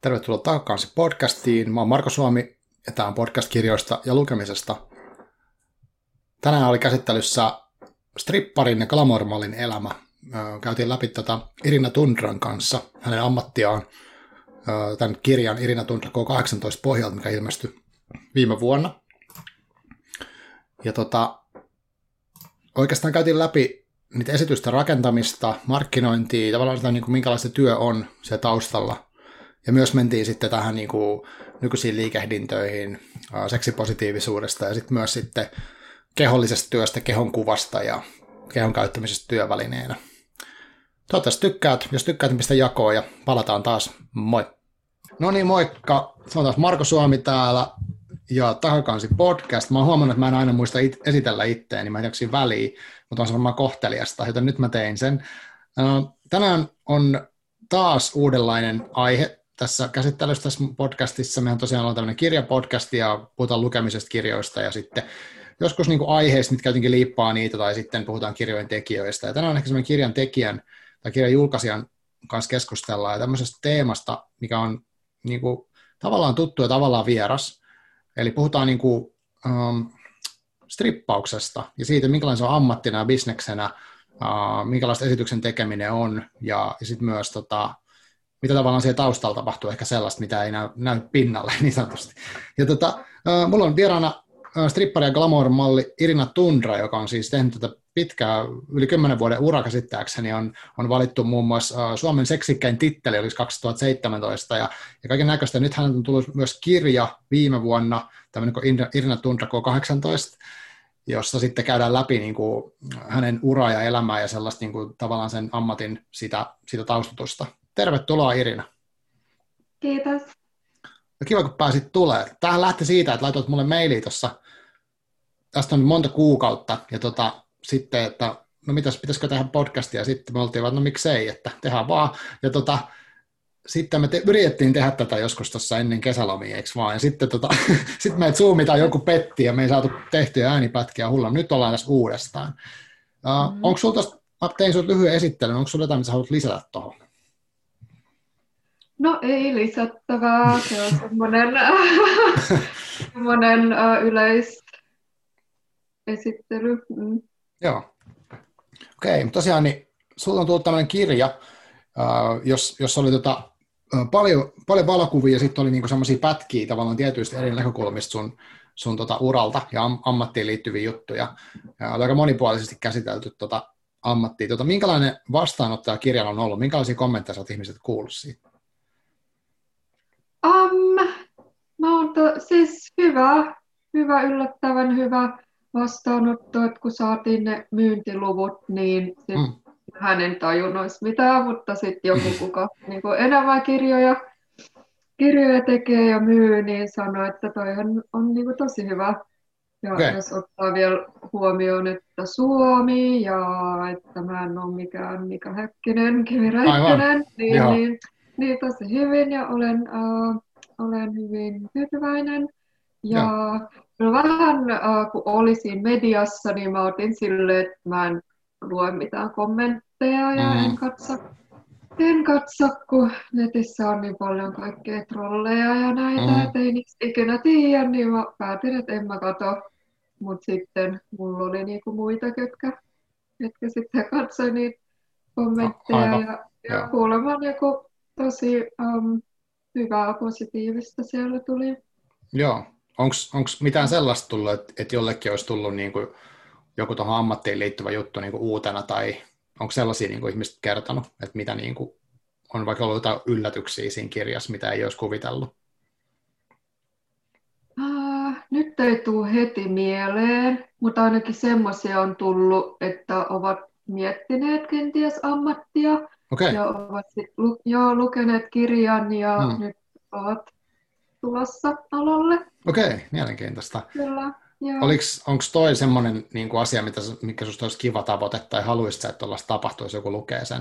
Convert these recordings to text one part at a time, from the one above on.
Tervetuloa takaisin podcastiin. Mä oon Marko Suomi ja tämä on podcast-kirjoista ja lukemisesta. Tänään oli käsittelyssä stripparin ja glamormallin elämä. Käytiin läpi tätä Irina Tundran kanssa, hänen ammattiaan, tämän kirjan Irina Tundra K18 pohjalta, mikä ilmestyi viime vuonna. Ja tota, oikeastaan käytiin läpi niitä esitysten rakentamista, markkinointia, tavallaan sitä, niin kuin minkälaista työ on se taustalla – ja myös mentiin sitten tähän niin kuin nykyisiin liikehdintöihin seksipositiivisuudesta ja sitten myös sitten kehollisesta työstä, kehon kuvasta ja kehon käyttämisestä työvälineenä. Toivottavasti tykkäät. Jos tykkäät, niin pistä ja palataan taas. Moi! No niin, moikka! Se on taas Marko Suomi täällä ja Tahakansi podcast. Mä oon huomannut, että mä en aina muista it- esitellä itseäni, niin mä en jaksin väliin, mutta on se varmaan kohteliasta, joten nyt mä tein sen. Tänään on taas uudenlainen aihe tässä käsittelyssä tässä podcastissa. Mehän tosiaan on tämmöinen kirjapodcast ja puhutaan lukemisesta kirjoista ja sitten joskus niin aiheista, mitkä jotenkin liippaa niitä, tai sitten puhutaan kirjojen tekijöistä. Ja tänään on ehkä semmoinen kirjan tekijän tai kirjan julkaisijan kanssa keskustellaan ja tämmöisestä teemasta, mikä on niin kuin, tavallaan tuttu ja tavallaan vieras. Eli puhutaan niin kuin, um, strippauksesta ja siitä, minkälainen se on ammattina ja bisneksenä, uh, minkälaista esityksen tekeminen on, ja, ja sitten myös tota, mitä tavallaan siellä taustalla tapahtuu, ehkä sellaista, mitä ei näy, näy pinnalle niin sanotusti. Ja tota, mulla on vieraana strippari ja glamour-malli Irina Tundra, joka on siis tehnyt tätä pitkää, yli kymmenen vuoden ura käsittääkseni, on, on valittu muun muassa Suomen seksikkäin titteli, olisi 2017, ja, ja kaiken näköistä. Nyt hän on tullut myös kirja viime vuonna, tämmöinen kuin Irina Tundra K18, jossa sitten käydään läpi niin kuin hänen uraa ja elämää ja sellaista niin kuin, tavallaan sen ammatin sitä, sitä taustatusta. Tervetuloa Irina. Kiitos. Ja kiva, kun pääsit tulemaan. Tähän lähti siitä, että laitoit mulle maili tuossa, tästä on monta kuukautta, ja tota, sitten, että no mitäs, pitäisikö tehdä podcastia, ja sitten me oltiin vaan, no miksei, että tehdään vaan, ja tota, sitten me te, yritettiin tehdä tätä joskus tuossa ennen kesälomia, eikö vaan, ja sitten tota, sit me zoomitaan joku petti, ja me ei saatu tehtyä äänipätkiä hulla, nyt ollaan tässä uudestaan. Uh, mm. Onko sulla mä tein sinulle lyhyen esittelyn, onko sinulla jotain, mitä haluat lisätä tuohon? No ei lisättävää, se on semmoinen, semmoinen yleisesittely. Mm. Joo. Okei, okay, tosiaan niin sulla on tullut tämmöinen kirja, jos, jos oli tota, paljon, paljon valokuvia ja sitten oli niinku semmoisia pätkiä tavallaan tietyistä eri näkökulmista sun, sun tota uralta ja am, ammattiin liittyviä juttuja. Ja oli aika monipuolisesti käsitelty tota ammattia. Tota, minkälainen vastaanottaja kirjalla on ollut? Minkälaisia kommentteja olet ihmiset kuullut siitä? Um, no, to, siis hyvä, hyvä, yllättävän hyvä vastaanotto, että kun saatiin ne myyntiluvut, niin sit mm. hän en tajunnut mitään, mutta sitten joku, kuka niin enemmän kirjoja, kirjoja tekee ja myy, niin sanoi, että toihan on niin kuin, tosi hyvä. Ja okay. jos ottaa vielä huomioon, että Suomi ja että mä en ole mikään Mika Häkkinen, Räikkönen, niin, niin niin, tosi hyvin ja olen, uh, olen hyvin tyytyväinen. Ja no vähän uh, kun olisin mediassa, niin mä otin sille, että mä en lue mitään kommentteja ja mm. en katso, en katso, kun netissä on niin paljon kaikkea trolleja ja näitä, mm. että ei niistä ikinä tiedä, niin mä päätin, että en mä katso. Mutta sitten mulla oli niinku muita, ketkä, ketkä sitten katsoi niitä kommentteja Aivan. ja, ja kuulemma niinku tosi um, hyvää positiivista siellä tuli. Joo. Onko mitään sellaista tullut, että, että jollekin olisi tullut niin kuin joku tuohon ammattiin liittyvä juttu niin kuin uutena, tai onko sellaisia niin kuin ihmiset kertonut, että mitä niin kuin, on vaikka ollut jotain yllätyksiä siinä kirjassa, mitä ei olisi kuvitellut? Uh, nyt ei tule heti mieleen, mutta ainakin semmoisia on tullut, että ovat miettineet kenties ammattia, Okay. Ja ovat lu- jo lukeneet kirjan ja hmm. nyt ovat tulossa alalle. Okei, okay, mielenkiintoista. Kyllä. Onko toi semmoinen niin kuin asia, mitä, mikä sinusta olisi kiva tavoite, tai haluaisit että tuollaista tapahtuu, jos joku lukee sen?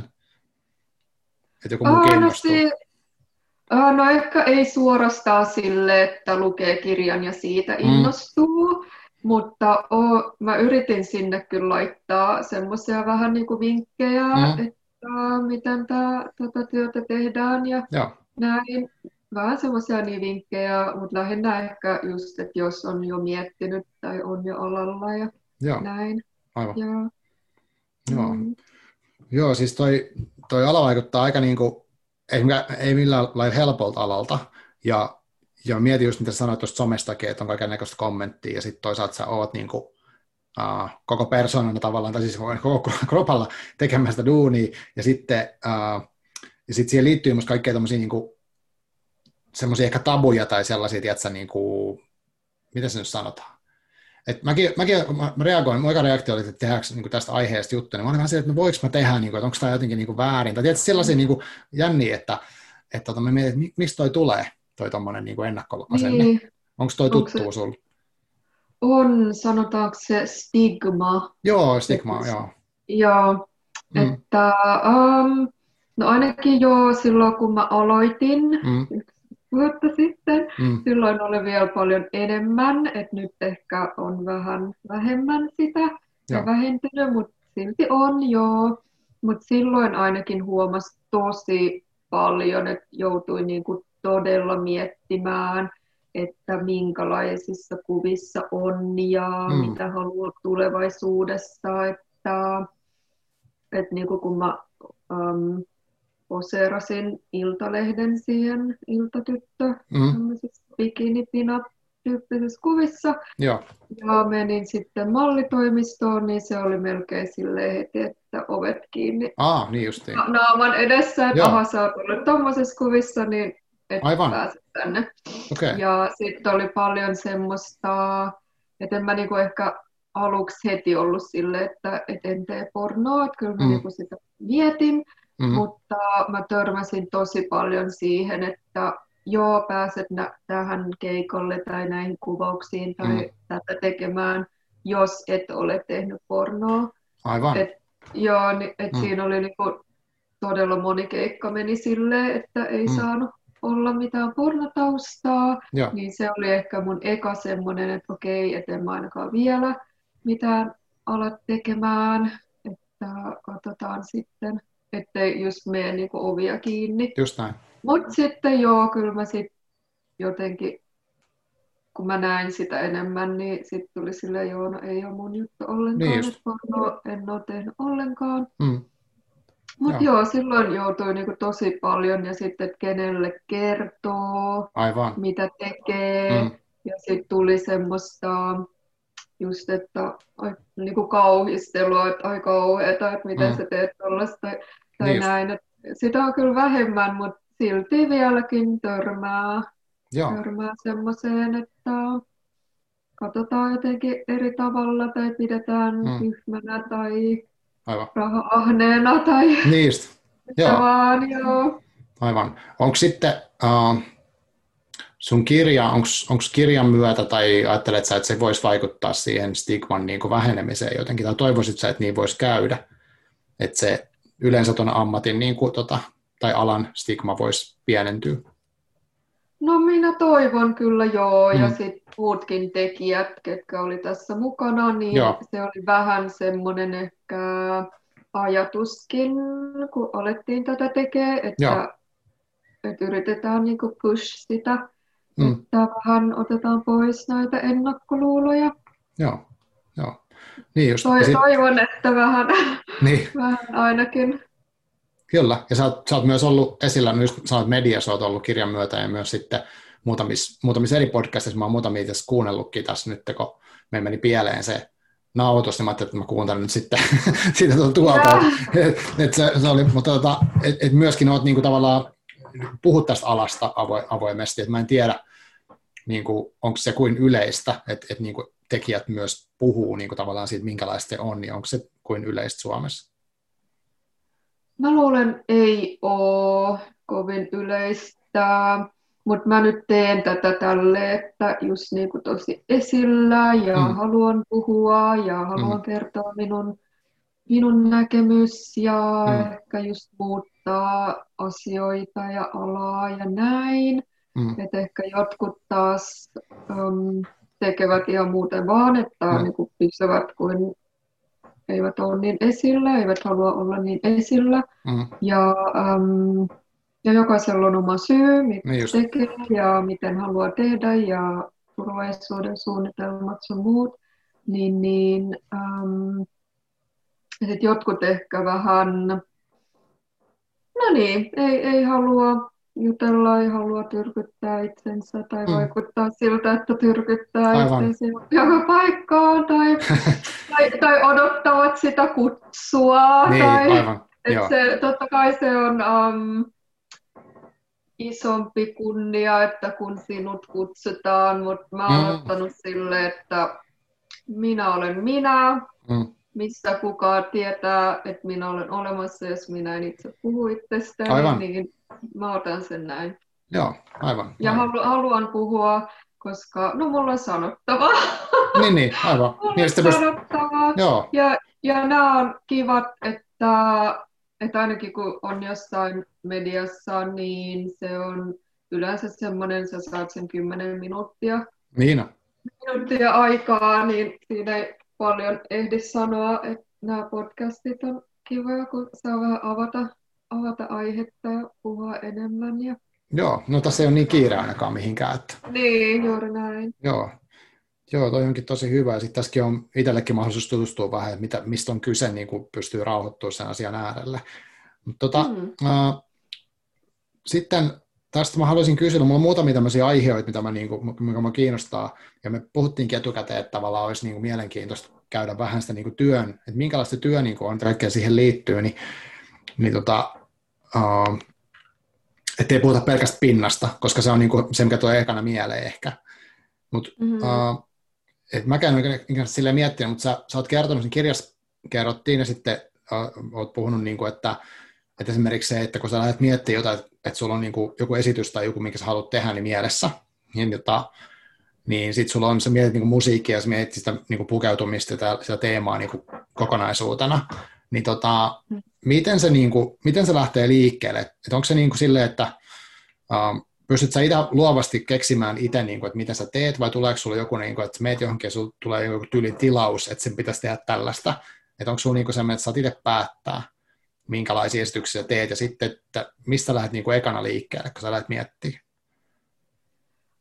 Että joku muu kiinnostuu? No, no ehkä ei suorastaan sille, että lukee kirjan ja siitä hmm. innostuu, mm. mutta o, mä yritin sinne kyllä laittaa semmoisia vähän niin kuin vinkkejä, mm. että miten tämä, tätä työtä tehdään ja Joo. näin. vähän semmoisia niin vinkkejä, mutta lähinnä ehkä just, että jos on jo miettinyt tai on jo alalla ja Joo. näin. Aivan. Ja, Joo. Mm. Joo, siis toi, toi ala vaikuttaa aika niin kuin, ei, ei millään lailla helpolta alalta, ja, ja mieti just mitä sanoit tuosta somestakin, että on kaiken näköistä kommenttia, ja sitten toisaalta sä oot niin kuin, uh, koko persoonana tavallaan, tai siis koko kropalla tekemään sitä duunia, ja sitten uh, ja sit siihen liittyy myös kaikkea tämmöisiä niin semmoisia ehkä tabuja tai sellaisia, tiedätkö, niin kuin, mitä se nyt sanotaan, et mäkin, mäkin mä reagoin, mun reaktio oli, että tehdäänkö niin tästä aiheesta juttu, niin mä olin vähän silleen, että no voiko mä tehdä, niin kuin, että onko tämä jotenkin niin kuin väärin, tai tietysti sellaisia niin kuin, jänniä, että, että tota, mä mietin, että miksi toi tulee, toi tommonen niin ennakkoasenne. Niin. Onko toi tuttu se... On, sanotaanko se stigma. Joo, stigma, että, joo. Joo, mm. että um, no ainakin jo silloin, kun mä aloitin, mm vuotta sitten. Mm. Silloin oli vielä paljon enemmän, että nyt ehkä on vähän vähemmän sitä ja vähentynyt, mutta silti on joo. Mutta silloin ainakin huomasi tosi paljon, että joutui niinku todella miettimään, että minkälaisissa kuvissa on ja mm. mitä haluaa tulevaisuudessa. Että, että niin kuin kun mä um, poseerasin Iltalehden siihen Iltatyttö, mm. bikinipinat tyyppisissä kuvissa. Joo. Ja menin sitten mallitoimistoon, niin se oli melkein silleen heti, että ovet kiinni. Aa, niin justiin. Naaman edessä, että aha, sä oot ollut tommosessa kuvissa, niin et Aivan. pääse tänne. Okay. Ja sitten oli paljon semmoista, että en mä niinku ehkä aluksi heti ollut silleen, että et en tee pornoa, että kyllä mä mm. niinku sitä mietin, Mm. Mutta mä törmäsin tosi paljon siihen, että joo, pääset nä- tähän keikolle tai näihin kuvauksiin tai mm. tätä tekemään, jos et ole tehnyt pornoa. Aivan. Et, joo, niin, et mm. siinä oli niinku todella moni keikka meni silleen, että ei mm. saanut olla mitään pornotaustaa, ja. niin se oli ehkä mun eka semmoinen, että okei, et en mä ainakaan vielä mitään ala tekemään, että katsotaan sitten ettei just mene niinku ovia kiinni. Just näin. Mutta sitten joo, kyllä mä sitten jotenkin, kun mä näin sitä enemmän, niin sitten tuli sille joo, no ei ole mun juttu ollenkaan, niin että no, en ole tehnyt ollenkaan. Mm. Mutta joo. joo, silloin joutui niinku tosi paljon ja sitten, kenelle kertoo, Aivan. mitä tekee. Mm. Ja sitten tuli semmoista, just, että ai, niin kuin kauhistelua, että ai kauheeta, että miten mm. sä teet tuollaista tai, niin näin. Että sitä on kyllä vähemmän, mutta silti vieläkin törmää, Joo. törmää semmoiseen, että katsotaan jotenkin eri tavalla tai pidetään mm. tyhmänä tai raha-ahneena tai Niistä. Joo. vaan, joo. Aivan. Onko sitten, uh, sun kirja, onko kirjan myötä tai ajattelet sä, että se voisi vaikuttaa siihen stigman niin kuin vähenemiseen jotenkin, tai toivoisit sä, että niin voisi käydä, että se yleensä tuon ammatin niin kuin, tota, tai alan stigma voisi pienentyä? No minä toivon kyllä joo, mm. ja sitten muutkin tekijät, ketkä oli tässä mukana, niin joo. se oli vähän semmoinen ehkä ajatuskin, kun alettiin tätä tekemään, että, että yritetään niin push sitä mm. että vähän otetaan pois näitä ennakkoluuloja. Joo, joo. Niin just. Toi, sit... Toivon, että vähän, niin. vähän ainakin. Kyllä, ja sä oot, sä oot myös ollut esillä, no just sanoit mediassa, oot ollut kirjan myötä ja myös sitten muutamissa, muutamissa eri podcastissa, mä oon muutamia tässä kuunnellutkin tässä nyt, kun me meni pieleen se nautus, niin mä ajattelin, että mä kuuntelen nyt sitten siitä tuolta. Et, et se, se oli, mutta tota, et, et myöskin oot niinku tavallaan puhut tästä alasta avo, avoimesti, että mä en tiedä, niin kuin, onko se kuin yleistä, että, että niin kuin tekijät myös puhuu niin kuin tavallaan siitä, minkälaista se on, niin onko se kuin yleistä Suomessa? Mä luulen, ei ole kovin yleistä, mutta mä nyt teen tätä tälle, että just niin kuin tosi esillä ja mm. haluan puhua ja haluan mm. kertoa minun, minun näkemys ja mm. ehkä just muuttaa asioita ja alaa ja näin. Mm. Et ehkä jotkut taas um, tekevät ihan muuten vaan, että mm. niin kuin pysyvät kuin eivät ole niin esillä, eivät halua olla niin esillä. Mm. Ja um, ja jokaisella on oma syy, mitä niin tekee ja miten haluaa tehdä ja tulevaisuuden suunnitelmat sun muut, niin, niin ähm, ja sit jotkut ehkä vähän, no niin, ei, ei halua jutella, ei halua tyrkyttää itsensä tai mm. vaikuttaa siltä, että tyrkyttää Aivan. itsensä joka paikkaan tai, tai, tai odottavat sitä kutsua. Niin, tai, aivan. Et se, totta kai se on um, isompi kunnia, että kun sinut kutsutaan, mutta mä oon mm. ottanut sille, että minä olen minä, mm. Missä kukaan tietää, että minä olen olemassa, jos minä en itse puhu itsestäni, aivan. niin mä otan sen näin. Joo, aivan. Ja aivan. haluan puhua, koska no mulla on sanottavaa. Niin, niin, aivan. mulla on sanottavaa. Joo. Ja, ja nämä on kivat, että että ainakin kun on jossain mediassa, niin se on yleensä semmoinen, sä saat sen 10 minuuttia. Niin. Minuuttia aikaa, niin siinä ei paljon ehdi sanoa, että nämä podcastit on kivoja, kun saa vähän avata, avata aihetta ja puhua enemmän. Ja... Joo, no tässä ei ole niin kiire ainakaan mihinkään. Että... Niin, juuri näin. Joo, Joo, toi onkin tosi hyvä. Ja sitten tässäkin on itsellekin mahdollisuus tutustua vähän, että mitä, mistä on kyse, niin kuin pystyy rauhoittumaan sen asian äärelle. Mutta tota, mm. äh, sitten tästä mä haluaisin kysyä, mulla on muutamia tämmöisiä aiheita, mitä mä, niin kuin, mikä mä kiinnostaa, ja me puhuttiinkin etukäteen, että tavallaan olisi niin kuin mielenkiintoista käydä vähän sitä niin kuin työn, että minkälaista työ niin kuin on, kaikkea siihen liittyy, niin, niin tota, äh, ettei puhuta pelkästä pinnasta, koska se on niin kuin se, mikä tulee ekana mieleen ehkä. Mutta mm-hmm. uh, et mäkään en ole silleen miettinyt, mutta sä, sä oot kertonut, sen kirjassa kerrottiin ja sitten uh, oot puhunut, niin kuin, että, että esimerkiksi se, että kun sä lähdet miettimään jotain, että, sulla on niin kuin, joku esitys tai joku, minkä sä haluat tehdä, niin mielessä, niin, jota, niin sitten sulla on, sä mietit niin kuin musiikkia ja sä mietit sitä niin kuin pukeutumista ja sitä teemaa niin kuin kokonaisuutena, niin tota, mm. miten, se, niin kuin, miten se lähtee liikkeelle? Että onko se niin kuin silleen, että um, pystyt sä itse luovasti keksimään itse, niin kuin, että mitä sä teet, vai tuleeko sulla joku, niin kuin, että meet johonkin ja sulla tulee joku tyyli tilaus, että sen pitäisi tehdä tällaista, että onko sulla niin semmoinen, että sä itse päättää, minkälaisia esityksiä teet, ja sitten, että mistä lähdet niin kuin ekana liikkeelle, kun sä lähdet miettimään?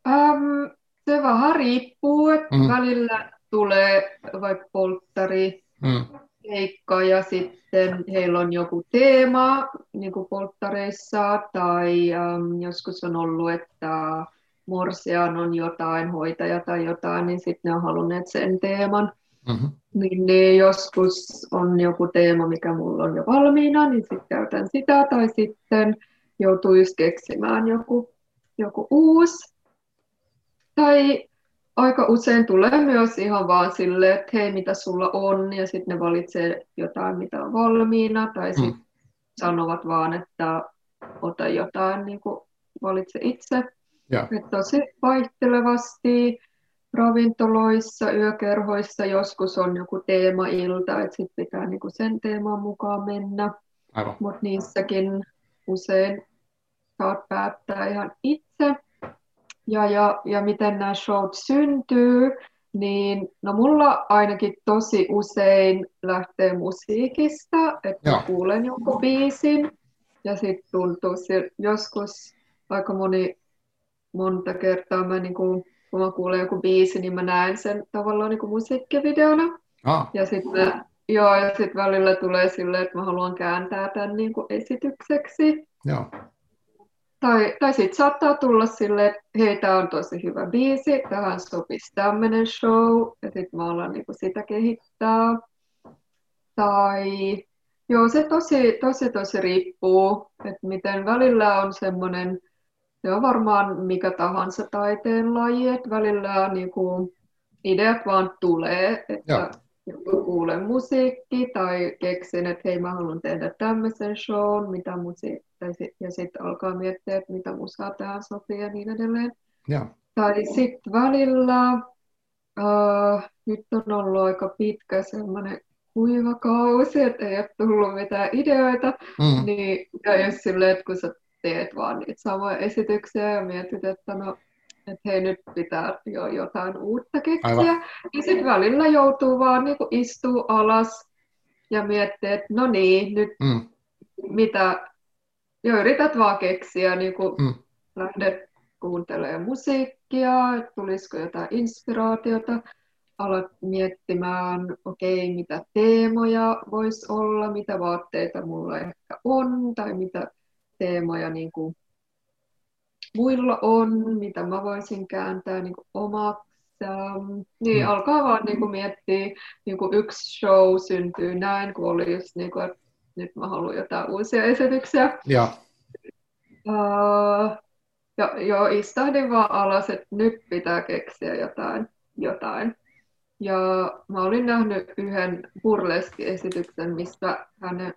Um, se vähän riippuu, että mm. välillä tulee vaikka polttari, mm keikka ja sitten heillä on joku teema niin kuin polttareissa tai um, joskus on ollut, että Morsian on jotain, hoitaja tai jotain, niin sitten ne on halunneet sen teeman. Mm-hmm. Niin, niin joskus on joku teema, mikä mulla on jo valmiina, niin sitten käytän sitä, tai sitten joutuu just keksimään joku, joku uusi. Tai aika usein tulee myös ihan vaan silleen, että hei, mitä sulla on, ja sitten ne valitsee jotain, mitä on valmiina, tai sitten mm. sanovat vaan, että ota jotain, niin kuin valitse itse. Ja. Et tosi vaihtelevasti ravintoloissa, yökerhoissa joskus on joku teemailta, että sitten pitää niin kuin sen teeman mukaan mennä. Mutta niissäkin usein saat päättää ihan itse. Ja, ja, ja miten nämä showt syntyy, niin no mulla ainakin tosi usein lähtee musiikista, että Joo. kuulen jonkun biisin ja sitten tuntuu joskus aika moni monta kertaa mä niinku, kun mä kuulen joku biisi, niin mä näen sen tavallaan niinku musiikkivideona. Ah. Ja sitten joo, ja sit välillä tulee silleen, että mä haluan kääntää tämän niinku esitykseksi. Joo. Tai, tai sitten saattaa tulla sille, että hei, tämä on tosi hyvä biisi, tähän sopisi tämmöinen show, ja sitten mä alan niinku sitä kehittää. Tai joo, se tosi, tosi, tosi riippuu, että miten välillä on semmoinen, se on varmaan mikä tahansa taiteen laji, että välillä niinku ideat vaan tulee, että Joo joku kuulen musiikki tai keksin, että hei mä haluan tehdä tämmöisen shown, mitä musi- ja sitten alkaa miettiä, että mitä musaa tähän sopii ja niin edelleen. Ja. Tai sitten välillä, uh, nyt on ollut aika pitkä semmoinen kuiva kausi, että ei ole tullut mitään ideoita, mm. niin ja jos silleen, että kun sä teet vaan niitä samoja esityksiä ja mietit, että no että hei nyt pitää jo jotain uutta keksiä. Aivan. Ja sitten välillä joutuu vaan niin istua alas ja miettiä, että no niin, nyt mm. mitä, jo yrität vaan keksiä, niin kuin Mm. lähdet kuuntelemaan musiikkia, että tulisiko jotain inspiraatiota, alat miettimään, okei, mitä teemoja voisi olla, mitä vaatteita mulla ehkä on, tai mitä teemoja niin kuin muilla on, mitä mä voisin kääntää niin kuin omaksi. Niin Mm. alkaa vaan niin kuin miettiä, niin kuin yksi show syntyy näin, kun oli just niin kuin, että nyt mä haluan jotain uusia esityksiä. Joo. Uh, ja joo, istahdin vaan alas, että nyt pitää keksiä jotain. jotain. Ja mä olin nähnyt yhden burleski-esityksen, missä hän niin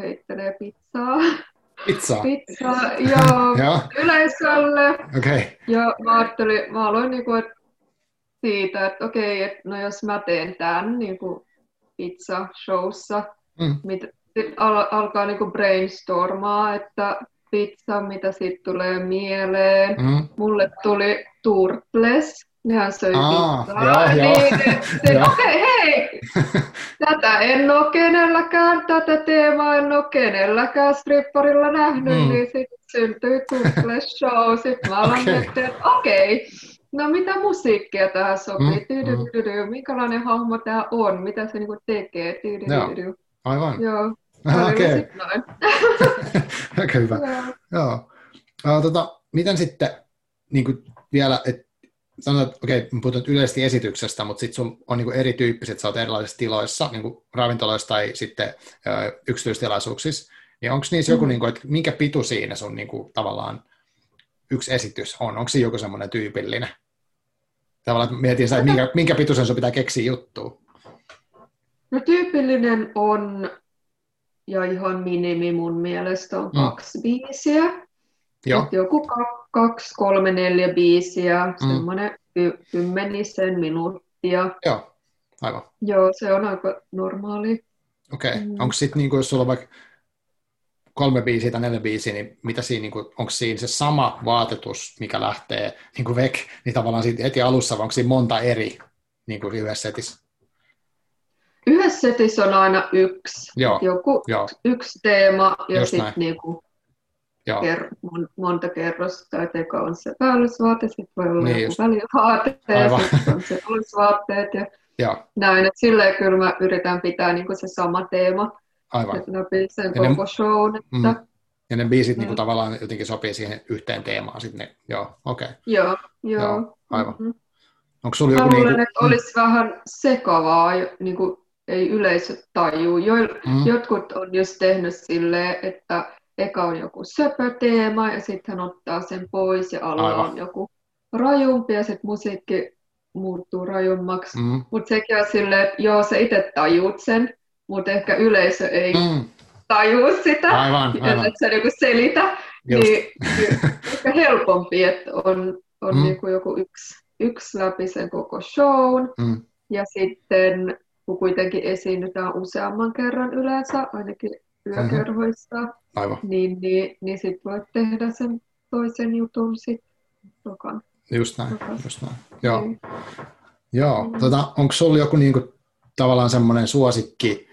heittelee pizzaa, Pizzaa. pizzaa joo, Joo, yleisölle. Okay. Ja mä ajattelin, mä aloin niin kuin, että siitä, että okei, että no jos mä teen tämän niin kuin pizza-showssa, Mm. sitten al- alkaa niin kuin brainstormaa, että pizza, mitä siitä tulee mieleen. Mm. Mulle tuli turtles, nehän söi Aa, pizzaa. joo, joo. Niin, että Joo. okei, hei, tätä en ole kenelläkään, tätä teemaa en ole kenelläkään stripparilla nähnyt, Mm. niin sitten syntyi turtles show. Sitten mä Okei. miettiä, että okei, no mitä musiikkia tähän sopii, Mm, Tydydydy, minkälainen hahmo tämä on, mitä se niinku tekee, Tydydydy. Aivan. Joo, Okei, noin. aika hyvä. Joo. Joo. Uh, tota, miten sitten niin kuin vielä, että sanotaan, että okei, me puhutaan yleisesti esityksestä, mutta sitten sun on niin erityyppiset, sä oot erilaisissa tiloissa, niin kuin ravintoloissa tai sitten ö, yksityistilaisuuksissa, niin onko niissä joku, Mhm. niin kuin, että minkä pitu siinä sun niin kuin, tavallaan yksi esitys on? Onko siinä joku semmoinen tyypillinen? Tavallaan että mietin että minkä, minkä pituisen sun pitää keksiä juttua. No tyypillinen on, ja ihan minimi mun mielestä on Mm. kaksi biisiä. Joo, joku kaksi, kolme, neljä biisiä, Mm. semmoinen ky- kymmenisen minuuttia. joo, aivan. Joo, se on aika normaali. Okei. Okay. Mm. Onko sitten, niin jos sulla on vaikka kolme biisiä tai neljä biisiä, niin mitä siinä, niin kuin, onko siinä se sama vaatetus, mikä lähtee niin kuin vek, niin tavallaan siitä heti alussa, vai onko siinä monta eri niin kuin yhdessä setissä? Yhdessä setissä on aina yksi, Joo, joku joo, yksi teema ja sitten niinku joo, ker- mon- monta kerrosta, että eka on se päällysvaate, sitten voi olla Niin joku välivaate ja sitten on se alusvaatteet ja joo, näin. Et silleen kyllä mä yritän pitää niinku se sama teema aivan. että läpi sen Ja ne- koko shown. Että, Mm. Ja ne biisit niin kuin, Mm. tavallaan jotenkin sopii siihen yhteen teemaan sitten ne, joo, okei. Okay. Joo, joo. Joo, aivan. Mhm. Onko sulla Mä joku luulen, niin että olisi vähän sekavaa, niin kuin ei yleisö tajuu. Jo, mm, Jotkut on just tehnyt silleen, että eka on joku söpöteema ja sitten hän ottaa sen pois ja alla Aivan. on joku rajumpi ja sitten musiikki muuttuu rajummaksi. mm, Mutta sekin on silleen, että joo, sä itse tajuut sen, mutta ehkä yleisö ei mm, tajuu sitä, aivan, aivan, että sä niinku selitä. just, Niin, ehkä helpompi, että on, on Mm. mm. niin kuin joku yksi, yksi läpi sen koko shown. mm, Ja sitten, kun kuitenkin esiinnytään useamman kerran yleensä, ainakin yökerhoissa, aivan, niin, niin, niin sitten voit tehdä sen toisen jutun sitten tokan. just näin, Tokan. just näin, joo. Niin. Joo, Mm. tota, onko sulla joku niinku, tavallaan semmoinen suosikki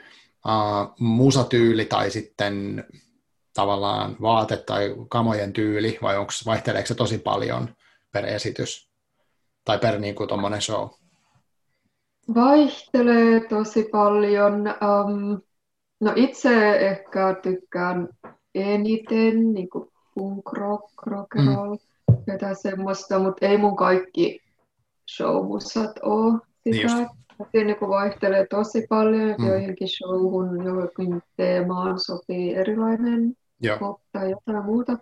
uh, musatyyli tai sitten tavallaan vaate tai kamojen tyyli, vai onks, vaihteleeko se tosi paljon per esitys tai per niinku tommonen show? Vaihtelee tosi paljon. Um, no itse ehkä tykkään eniten niin kuin punk rock, rock and Mm. roll, jotain semmoista, mutta ei mun kaikki showmusat ole Niin sitä. Siinä niin kuin vaihtelee tosi paljon, että Mm. joihinkin showhun johonkin teemaan sopii erilainen Joo, pop tai jotain muuta.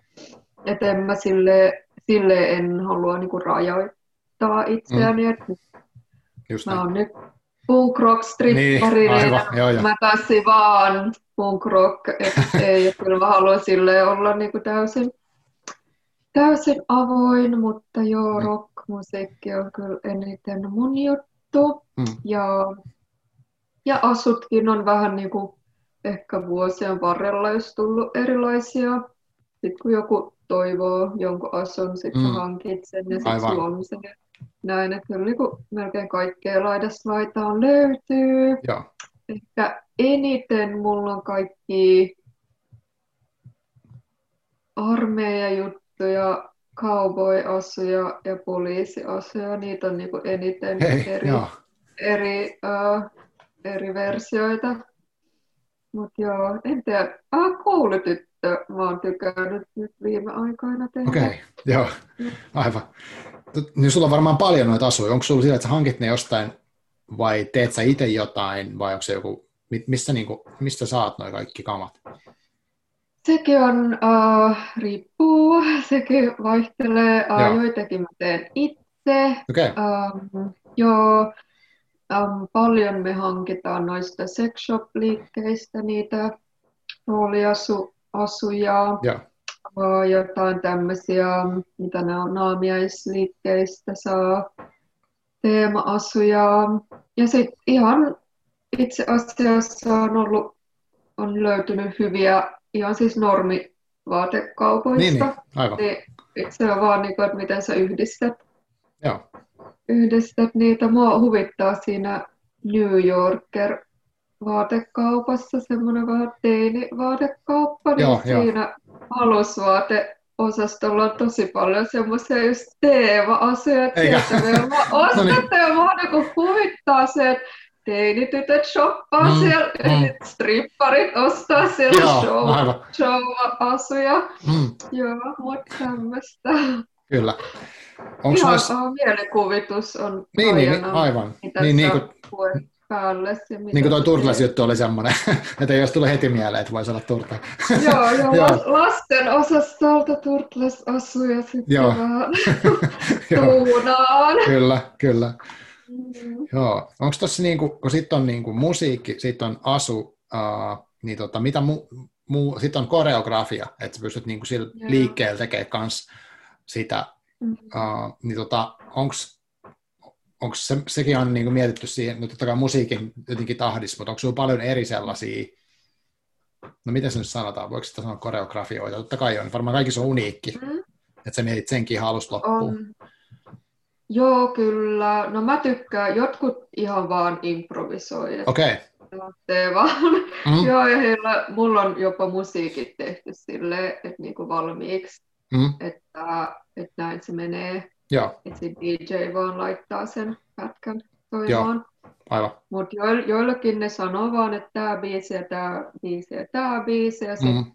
Et en mä sille, sille en halua niin kuin rajoittaa itseäni, että just Mä oon nyt punk rock strippari, Niin, mä tassin vaan punk rock, ei, kyllä mä haluan sille olla niinku täysin, täysin avoin, mutta joo, Mm. rockmusiikki on kyllä eniten mun juttu. Mm. Ja, ja asutkin on vähän niinku ehkä vuosien varrella jos tullut erilaisia. Sitten kun joku toivoo jonkun asun, sitten Mm. hankit sen ja sitten sulla on se. Näin, että kyllä niinku melkein kaikkea laidasta laitaan löytyy. Joo, Ehkä eniten mulla on kaikki armeijajuttuja, cowboy-asuja ja poliisiasuja. Niitä on niinku eniten Hei, eri, joo. eri, uh, eri versioita. Mutta joo, en tiedä. Ah, koulutyttö mä oon tykännyt nyt viime aikoina tehdä. Okei, okay, joo, aivan. Niin sulla on varmaan paljon noita asuja. Onko sulla sillä, että sä hankit ne jostain vai teet sä itse jotain vai onko se joku, missä, niin kuin, mistä saat noin kaikki kamat? Sekin on, uh, riippuu, sekin vaihtelee. Uh, joitakin mä teen itse. Okay. Um, joo, um, paljon me hankitaan noista sex shop-liikkeistä niitä rooliasuja. Yeah. Uh, jotain tämmöisiä, mitä ne on, naamiaisliikkeistä saa teema-asuja. Ja sitten ihan itse asiassa on ollut, on löytynyt hyviä ihan siis normivaatekaupoista. Niin, niin. aivan. Niin, se on vaan niin kuin, että miten sä yhdistät, Joo. yhdistät niitä. Mua huvittaa siinä New Yorker vaatekaupassa semmoinen vähän teinivaatekkauppa, niin joo, siinä alusvaate osastolla on tosi paljon semmoisia just teema-asioita, että me ostatte no niin. ja mua niin huvittaa se, että teinitytöt shoppaa mm, siellä, mm. stripparit ostaa siellä Joo, show, show-asuja. Mm. Joo, mutta tämmöistä. Kyllä. Onko Ihan nois... mielikuvitus on niin, niin, niin, aivan. mitä niin, niin kuin, päälle. Ja niin kuin toi Turtles-juttu oli semmoinen, että jos tulee heti mieleen, että voisi olla Turtle. joo, joo, joo. lasten osastolta Turtles-asuja sitten joo. vähän tuunaan. kyllä, kyllä. Mm. Joo, onko tuossa niinku, kun sitten on niinku musiikki, sitten on asu, uh, niin tota, mitä mu, mu, sitten on koreografia, että sä pystyt niinku sillä liikkeellä tekemään kans sitä, uh, niin tota, onko onko se, sekin on niinku mietitty siihen, no totta kai musiikin jotenkin tahdissa, mutta onko sinulla paljon eri sellaisia, no miten se nyt sanotaan, voiko sitä sanoa koreografioita, totta kai on, varmaan kaikki on uniikki, mm. että sä mietit senkin halusta loppuun. On. Joo, kyllä. No mä tykkään, jotkut ihan vaan improvisoi. Okei. Okay. vaan. Mm. Joo, ja heillä, mulla on jopa musiikit tehty silleen, että niinku valmiiksi, mm. että, että näin se menee. Joo. Että DJ vaan laittaa sen pätkän soimaan. Aivan. Mutta joillakin ne sanoo vaan, että tämä biisi ja tämä biisi ja tämä biisi, ja sitten mm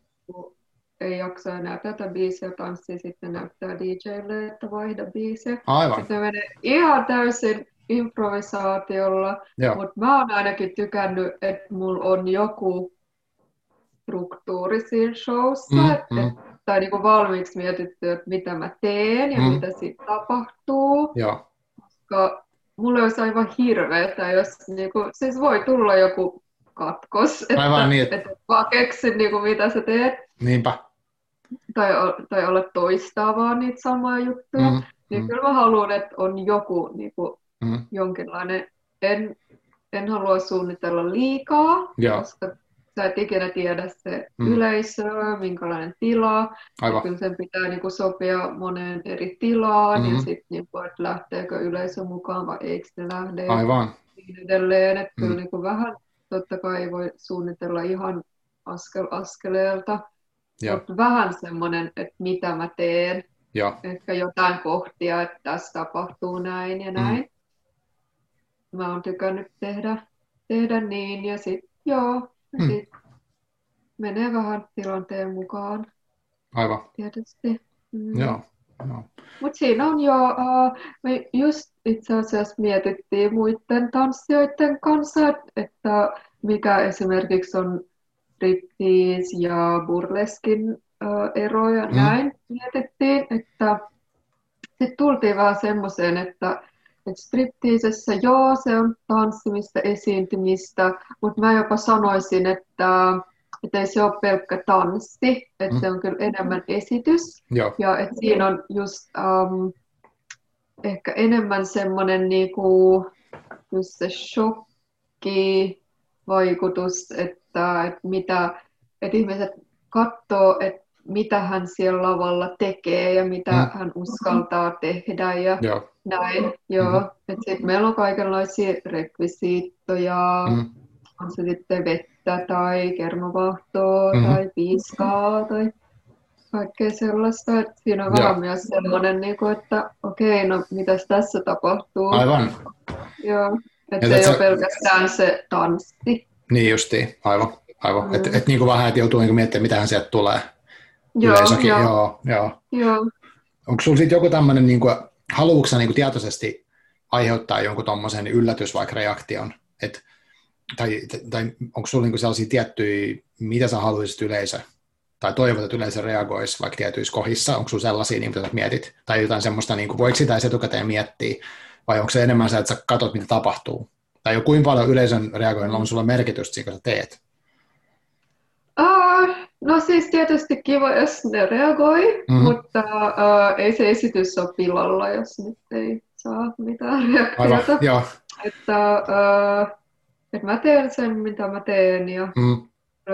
ei jaksa enää tätä biisiä tanssia, sitten näyttää DJlle, että vaihda biisiä. Aivan. Sitten menee ihan täysin improvisaatiolla, mutta mä oon ainakin tykännyt, että mulla on joku struktuuri siinä showssa, mm, että, tai niinku valmiiksi mietitty, että mitä mä teen ja mm. mitä siitä tapahtuu. Joo. Koska mulle olisi aivan hirveetä, jos niinku, siis voi tulla joku katkos, että, Aivan niin. että et vaan keksin niinku, mitä sä teet. Niinpä tai, tai olla toistaa vaan niitä samoja juttuja, mm, niin mm. kyllä mä haluan, että on joku niin kuin, mm. jonkinlainen, en, en halua suunnitella liikaa, ja. koska sä et ikinä tiedä se mm. yleisö, minkälainen tila, Aivan. kyllä sen pitää niin kuin, sopia moneen eri tilaan, mm. ja sitten niin kuin, että lähteekö yleisö mukaan vai eikö ne lähde, Aivan. niin edelleen, että mm. kyllä niin kuin, vähän totta kai ei voi suunnitella ihan askel askeleelta, mutta vähän semmoinen, että mitä mä teen. Ja. Ehkä jotain kohtia, että tässä tapahtuu näin ja näin. Mm. Mä oon tykännyt tehdä, tehdä niin ja sitten joo, mm. menee vähän tilanteen mukaan. Aivan. Tietysti. Mm. Joo. Joo. Mutta siinä on jo, uh, me just itse asiassa mietittiin muiden tanssijoiden kanssa, että mikä esimerkiksi on striptease ja burleskin ero ja mm. näin mietittiin, että sitten tultiin vähän semmoiseen, että, että stripteasessa joo, se on tanssimista, esiintymistä, mutta mä jopa sanoisin, että, että ei se ole pelkkä tanssi, että mm. se on kyllä enemmän esitys. Joo. Ja että siinä on just um, ehkä enemmän semmoinen niinku, just se shokki, vaikutus, että, että, mitä, että ihmiset katsoo, että mitä hän siellä lavalla tekee ja mitä mm. hän uskaltaa tehdä ja Joo. näin. Joo. Mm-hmm. Sitten meillä on kaikenlaisia rekvisiittoja, mm. on se sitten vettä tai kermovahtoa mm-hmm. tai piiskaa tai kaikkea sellaista. Että siinä on vähän myös sellainen, niin kuin, että okei, no mitäs tässä tapahtuu. Aivan. Joo, että se ei ole pelkästään se tanssi. Niin justiin, aivan. aivan. Mm. Että et, niin kuin vähän, että joutuu niin miettimään, mitähän sieltä tulee. Joo, Yleisökin, joo. joo, joo. joo. Onko sinulla sitten joku tämmöinen, niin haluatko niin kuin tietoisesti aiheuttaa jonkun tuommoisen yllätys vaikka reaktion, että tai, tai onko sinulla niinku sellaisia tiettyjä, mitä sä haluaisit yleisö, tai toivot, että yleisö reagoisi vaikka tietyissä kohdissa, onko sinulla sellaisia, niin, mitä sä mietit, tai jotain semmoista, niin kuin, voiko sitä etukäteen miettiä, vai onko se enemmän se, että sä katsot, mitä tapahtuu, tai jo kuinka paljon yleisön reagoinnilla on sulla merkitystä siinä, kun sä teet? Uh, no siis tietysti kiva, jos ne reagoi, mm-hmm. mutta uh, ei se esitys ole pilalla, jos nyt ei saa mitään reaktiota. Aivan, joo. Että, uh, että mä teen sen, mitä mä teen ja mm.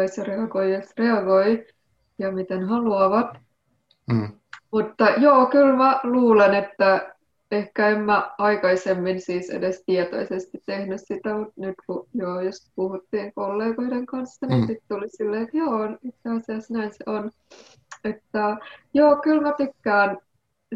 se reagoi, jos reagoi ja miten haluavat. Mm. Mutta joo, kyllä mä luulen, että ehkä en mä aikaisemmin siis edes tietoisesti tehnyt sitä, mutta nyt kun joo, just puhuttiin kollegoiden kanssa, niin mm. sitten tuli silleen, että joo, itse asiassa näin se on. Että joo, kyllä mä tykkään,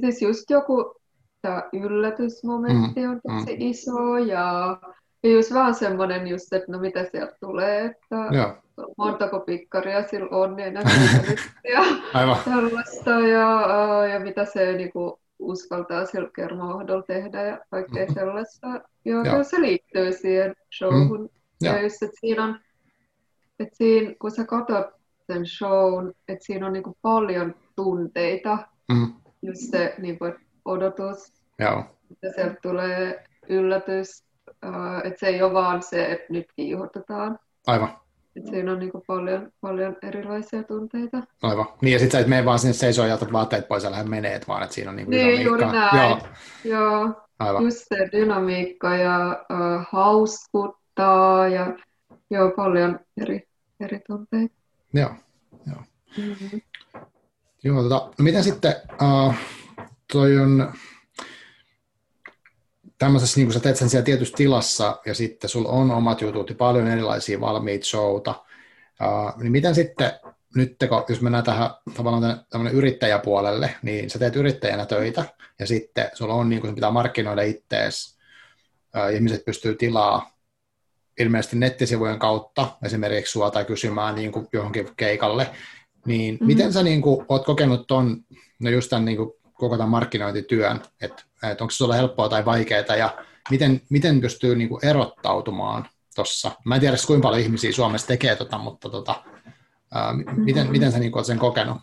siis just joku tämä yllätysmomentti mm. on tosi mm. iso ja ja just vähän semmoinen just, että no mitä sieltä tulee, että Joo. montako pikkaria sillä on niin ja Aivan. tällaista ja, ja mitä se niinku uskaltaa sillä kermauhdolla tehdä ja kaikkea mm-hmm. sellaista. Ja Joo. se liittyy siihen showhun. Mm. Ja just, että siinä on, että siinä, kun sä katsot sen shown, että siinä on niinku paljon tunteita, mm. just se niinku, odotus, Joo. että sieltä tulee yllätys, että se ei ole vaan se, että nyt kiihotetaan. Aivan. Että siinä on niin paljon, paljon erilaisia tunteita. Aivan. Niin ja sitten sä et mene vaan sinne seisoo ja otat vaatteet pois ja lähde meneet, vaan että siinä on niin Niin, juuri näin. Joo. Joo. Aivan. Just se dynamiikka ja uh, hauskuttaa ja joo, paljon eri, eri tunteita. Joo, joo. Mm-hmm. Joo, tota, no miten sitten, uh, toi on, tämmöisessä, niin kun sä teet sen siellä tietyssä tilassa ja sitten sulla on omat jutut ja paljon erilaisia valmiita showta, uh, niin miten sitten nyt, jos mennään tähän tavallaan tämmöinen yrittäjäpuolelle, niin sä teet yrittäjänä töitä ja sitten sulla on, niin kuin pitää markkinoida ittees, uh, ihmiset pystyy tilaa ilmeisesti nettisivujen kautta esimerkiksi sua tai kysymään niin kuin johonkin keikalle, niin mm-hmm. miten sä niin kuin, oot kokenut ton, no just tämän niin kuin, koko tämän markkinointityön, että että onko se sulle helppoa tai vaikeaa ja miten, miten pystyy niin kuin erottautumaan tuossa. Mä en tiedä, kuinka paljon ihmisiä Suomessa tekee tota, mutta tota, ää, miten, miten sä niin kuin olet sen kokenut?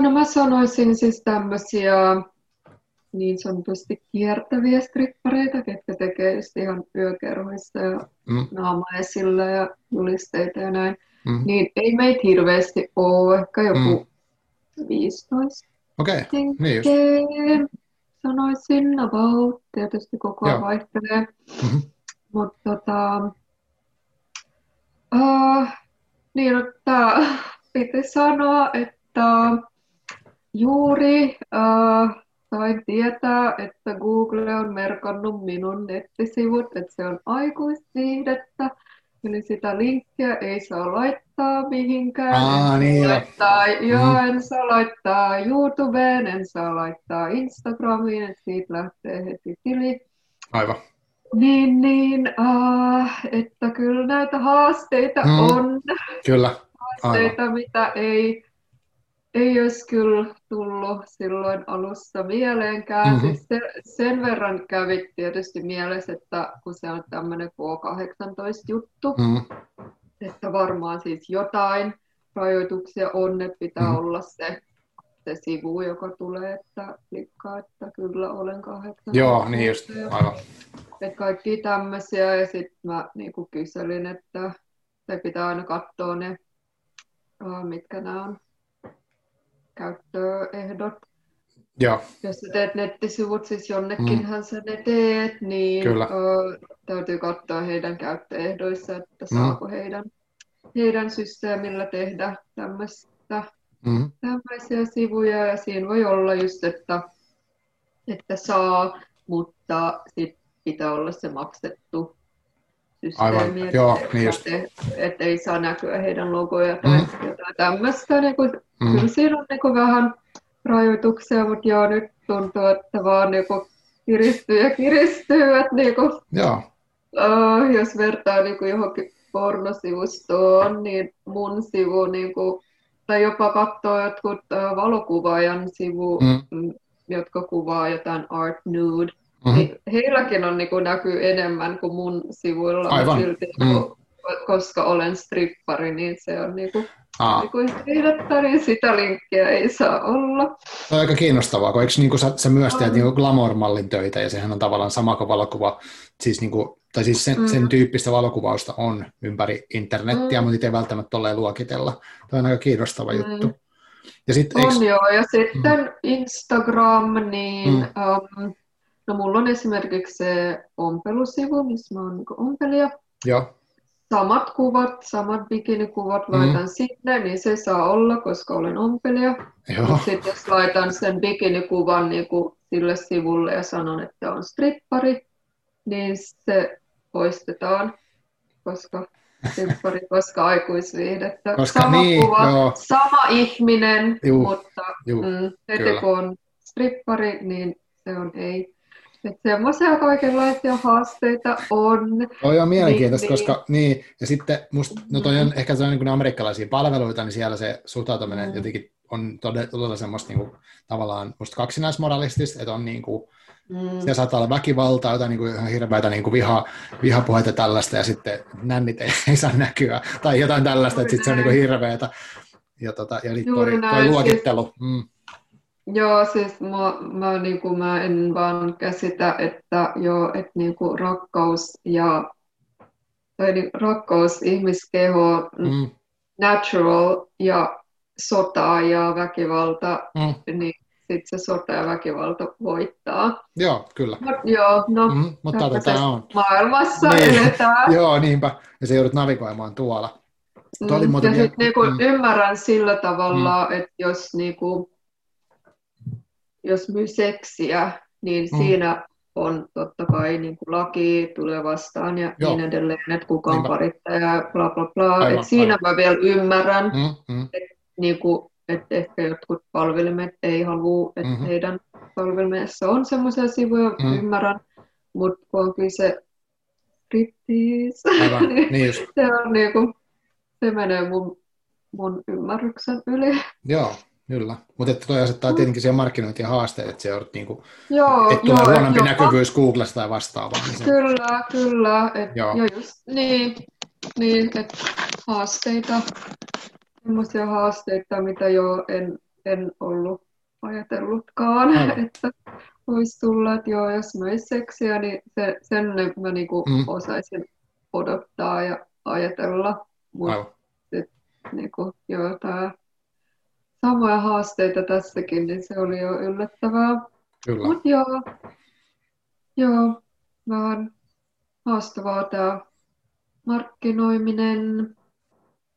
No mä sanoisin siis tämmöisiä niin sanotusti kiertäviä strippareita, ketkä tekee just ihan yökerhoissa ja mm. naama esillä ja julisteita ja näin. Mm. Niin ei meitä hirveästi ole, ehkä joku mm. 15 Okei, okay. niin just. Sanoisin about, tietysti koko ajan vaihtelee. Mm-hmm. Mutta tota, uh, niin, että piti sanoa, että juuri uh, sain tietää, että Google on merkannut minun nettisivut, että se on aikuisviihdettä. Eli sitä linkkiä ei saa laittaa mihinkään. Aa, en niin laittaa, jo. joo, mm. en saa laittaa YouTubeen, en saa laittaa Instagramiin, että siitä lähtee heti tili. Aivan. Niin, niin uh, että kyllä näitä haasteita mm. on. Kyllä. Haasteita, Aivan. mitä ei ei olisi kyllä tullut silloin alussa mieleenkään. Mm-hmm. Siis se, sen verran kävi tietysti mielessä, että kun se on tämmöinen K18-juttu, mm-hmm. Että varmaan siis jotain rajoituksia on, että pitää mm-hmm. olla se, se sivu, joka tulee, että klikkaa, että kyllä olen 18. Joo, niin just, aivan. Että kaikki tämmöisiä, ja sitten mä niin kyselin, että se pitää aina katsoa ne, mitkä nämä on käyttöehdot. Joo. Jos sä teet nettisivut, siis jonnekinhan mm. sä ne teet, niin Kyllä. Ö, täytyy katsoa heidän käyttöehdoissa, että mm. saako heidän, heidän systeemillä tehdä tämmöistä, mm. tämmöisiä sivuja. Ja siinä voi olla just, että, että saa, mutta sit pitää olla se maksettu systeemi, että Joo, niin et, et ei saa näkyä heidän logoja tai mm. jotain tämmöistä. Niin kuin, mm. Kyllä siinä on niin kuin vähän rajoituksia, mutta joo, nyt tuntuu, että vaan niin kuin kiristyy ja kiristyy. Että niin kuin, joo. Uh, jos vertaa niin kuin johonkin pornosivustoon, niin mun sivu, niin kuin, tai jopa katsoo jotkut valokuvaajan sivu, mm. jotka kuvaa jotain art nude, mm-hmm. niin heilläkin on niin kuin, näkyy enemmän kuin mun sivuilla. Aivan. Silti, mm. koska olen strippari, niin se on niin kuin, Aa. Niin kuin niin sitä linkkiä ei saa olla. Se on aika kiinnostavaa, kun eikö niin kuin sä, sä myös teet niin glamour-mallin töitä, ja sehän on tavallaan sama kuin valokuva, siis niin kuin, tai siis sen, mm. sen tyyppistä valokuvausta on ympäri internettiä, mm. mutta niitä ei välttämättä tolleen luokitella. Tämä on aika kiinnostava mm. juttu. Ja sit, on eikö... joo, ja sitten mm. Instagram, niin mm. um, no mulla on esimerkiksi se ompelusivu, missä mä oon niin ompelija. Joo samat kuvat, samat bikinikuvat mm. laitan sinne, niin se saa olla, koska olen ompelija. Sitten jos laitan sen bikinikuvan niin kuin sille sivulle ja sanon, että on strippari, niin se poistetaan, koska strippari, koska aikuisviihdettä. Koska sama niin, kuva, joo. sama ihminen, Juh, mutta juh, mm, heti kun on strippari, niin se on ei. Että semmoisia kaikenlaisia haasteita on. Toi on mielenkiintoista, niin, koska niin, ja sitten musta, no toi on mm. ehkä se on niin amerikkalaisia palveluita, niin siellä se suhtautuminen mm. jotenkin on todella, todella semmoista niin kuin, tavallaan musta kaksinaismoralistista, että on niin kuin, mm. siellä saattaa olla väkivaltaa, jotain niin kuin, ihan hirveätä niin kuin viha, vihapuheita tällaista, ja sitten nännit ei, ei saa näkyä, tai jotain tällaista, että sitten se on niin kuin hirveätä. Ja, tota, ja toi, toi luokittelu. Mm. Joo, siis mä, mä, niin kuin, mä en vaan käsitä, että, joo, että niin kuin rakkaus ja tai niin, rakkaus, ihmiskeho, mm. natural ja sota ja väkivalta, mm. niin sitten se sota ja väkivalta voittaa. Joo, kyllä. Mut, joo, no, mm, mutta tätä on. Maailmassa niin. eletään. joo, niinpä. Ja se joudut navigoimaan tuolla. Mm, ja sitten niinku, mm. ymmärrän sillä tavalla, mm. että jos niinku, jos myy seksiä, niin mm. siinä on totta kai niin kuin laki tulee vastaan ja Joo. niin edelleen, että kuka on parittaja ja bla bla bla. Aivan, et siinä aivan. mä vielä ymmärrän, mm, mm. että niin kuin, että ehkä jotkut palvelimet ei halua, että mm-hmm. heidän palvelimessa on semmoisia sivuja, mm. ymmärrän, mutta kun on kyse striptease, niin, niin just. se, on niin kuin, se menee mun, mun ymmärryksen yli. Joo, Kyllä, mutta että toi asettaa tietenkin siihen markkinointiin haasteet, että se joudut niinku, joo, että tulee joo, huonompi näkyvyys Googlesta tai vastaavaa. Niin se... Kyllä, kyllä. Et, joo. Jo just, niin, niin että haasteita, sellaisia haasteita, mitä jo en, en ollut ajatellutkaan, Aivan. että voisi tulla, että joo, jos mä seksiä, niin se, sen mä niinku mm. osaisin odottaa ja ajatella, mutta niinku, joo, tämä samoja haasteita tässäkin, niin se oli jo yllättävää. Kyllä. Mutta joo, joo, vähän haastavaa tämä markkinoiminen.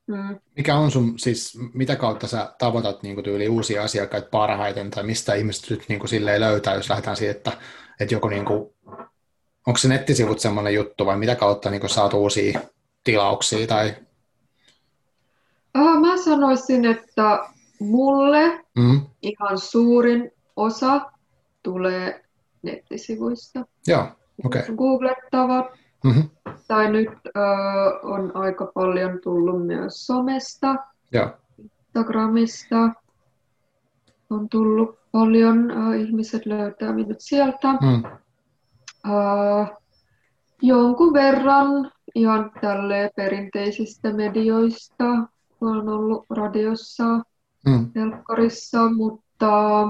Mm. Mikä on sun, siis mitä kautta sä tavoitat niin tyyli uusia asiakkaita parhaiten, tai mistä ihmiset nyt niin kuin silleen löytää, jos lähdetään siitä, että, että joku, niin kuin, onko se nettisivut semmoinen juttu, vai mitä kautta niin kuin saat uusia tilauksia? Tai... Äh, mä sanoisin, että Mulle mm. ihan suurin osa tulee nettisivuista. Joo, okei. Okay. Googlettavat. Mm-hmm. Tai nyt äh, on aika paljon tullut myös somesta, Joo. Instagramista. On tullut paljon, äh, ihmiset löytää minut sieltä. Mm. Äh, jonkun verran ihan tälle perinteisistä medioista. Olen ollut radiossa, mm. telkkarissa, mutta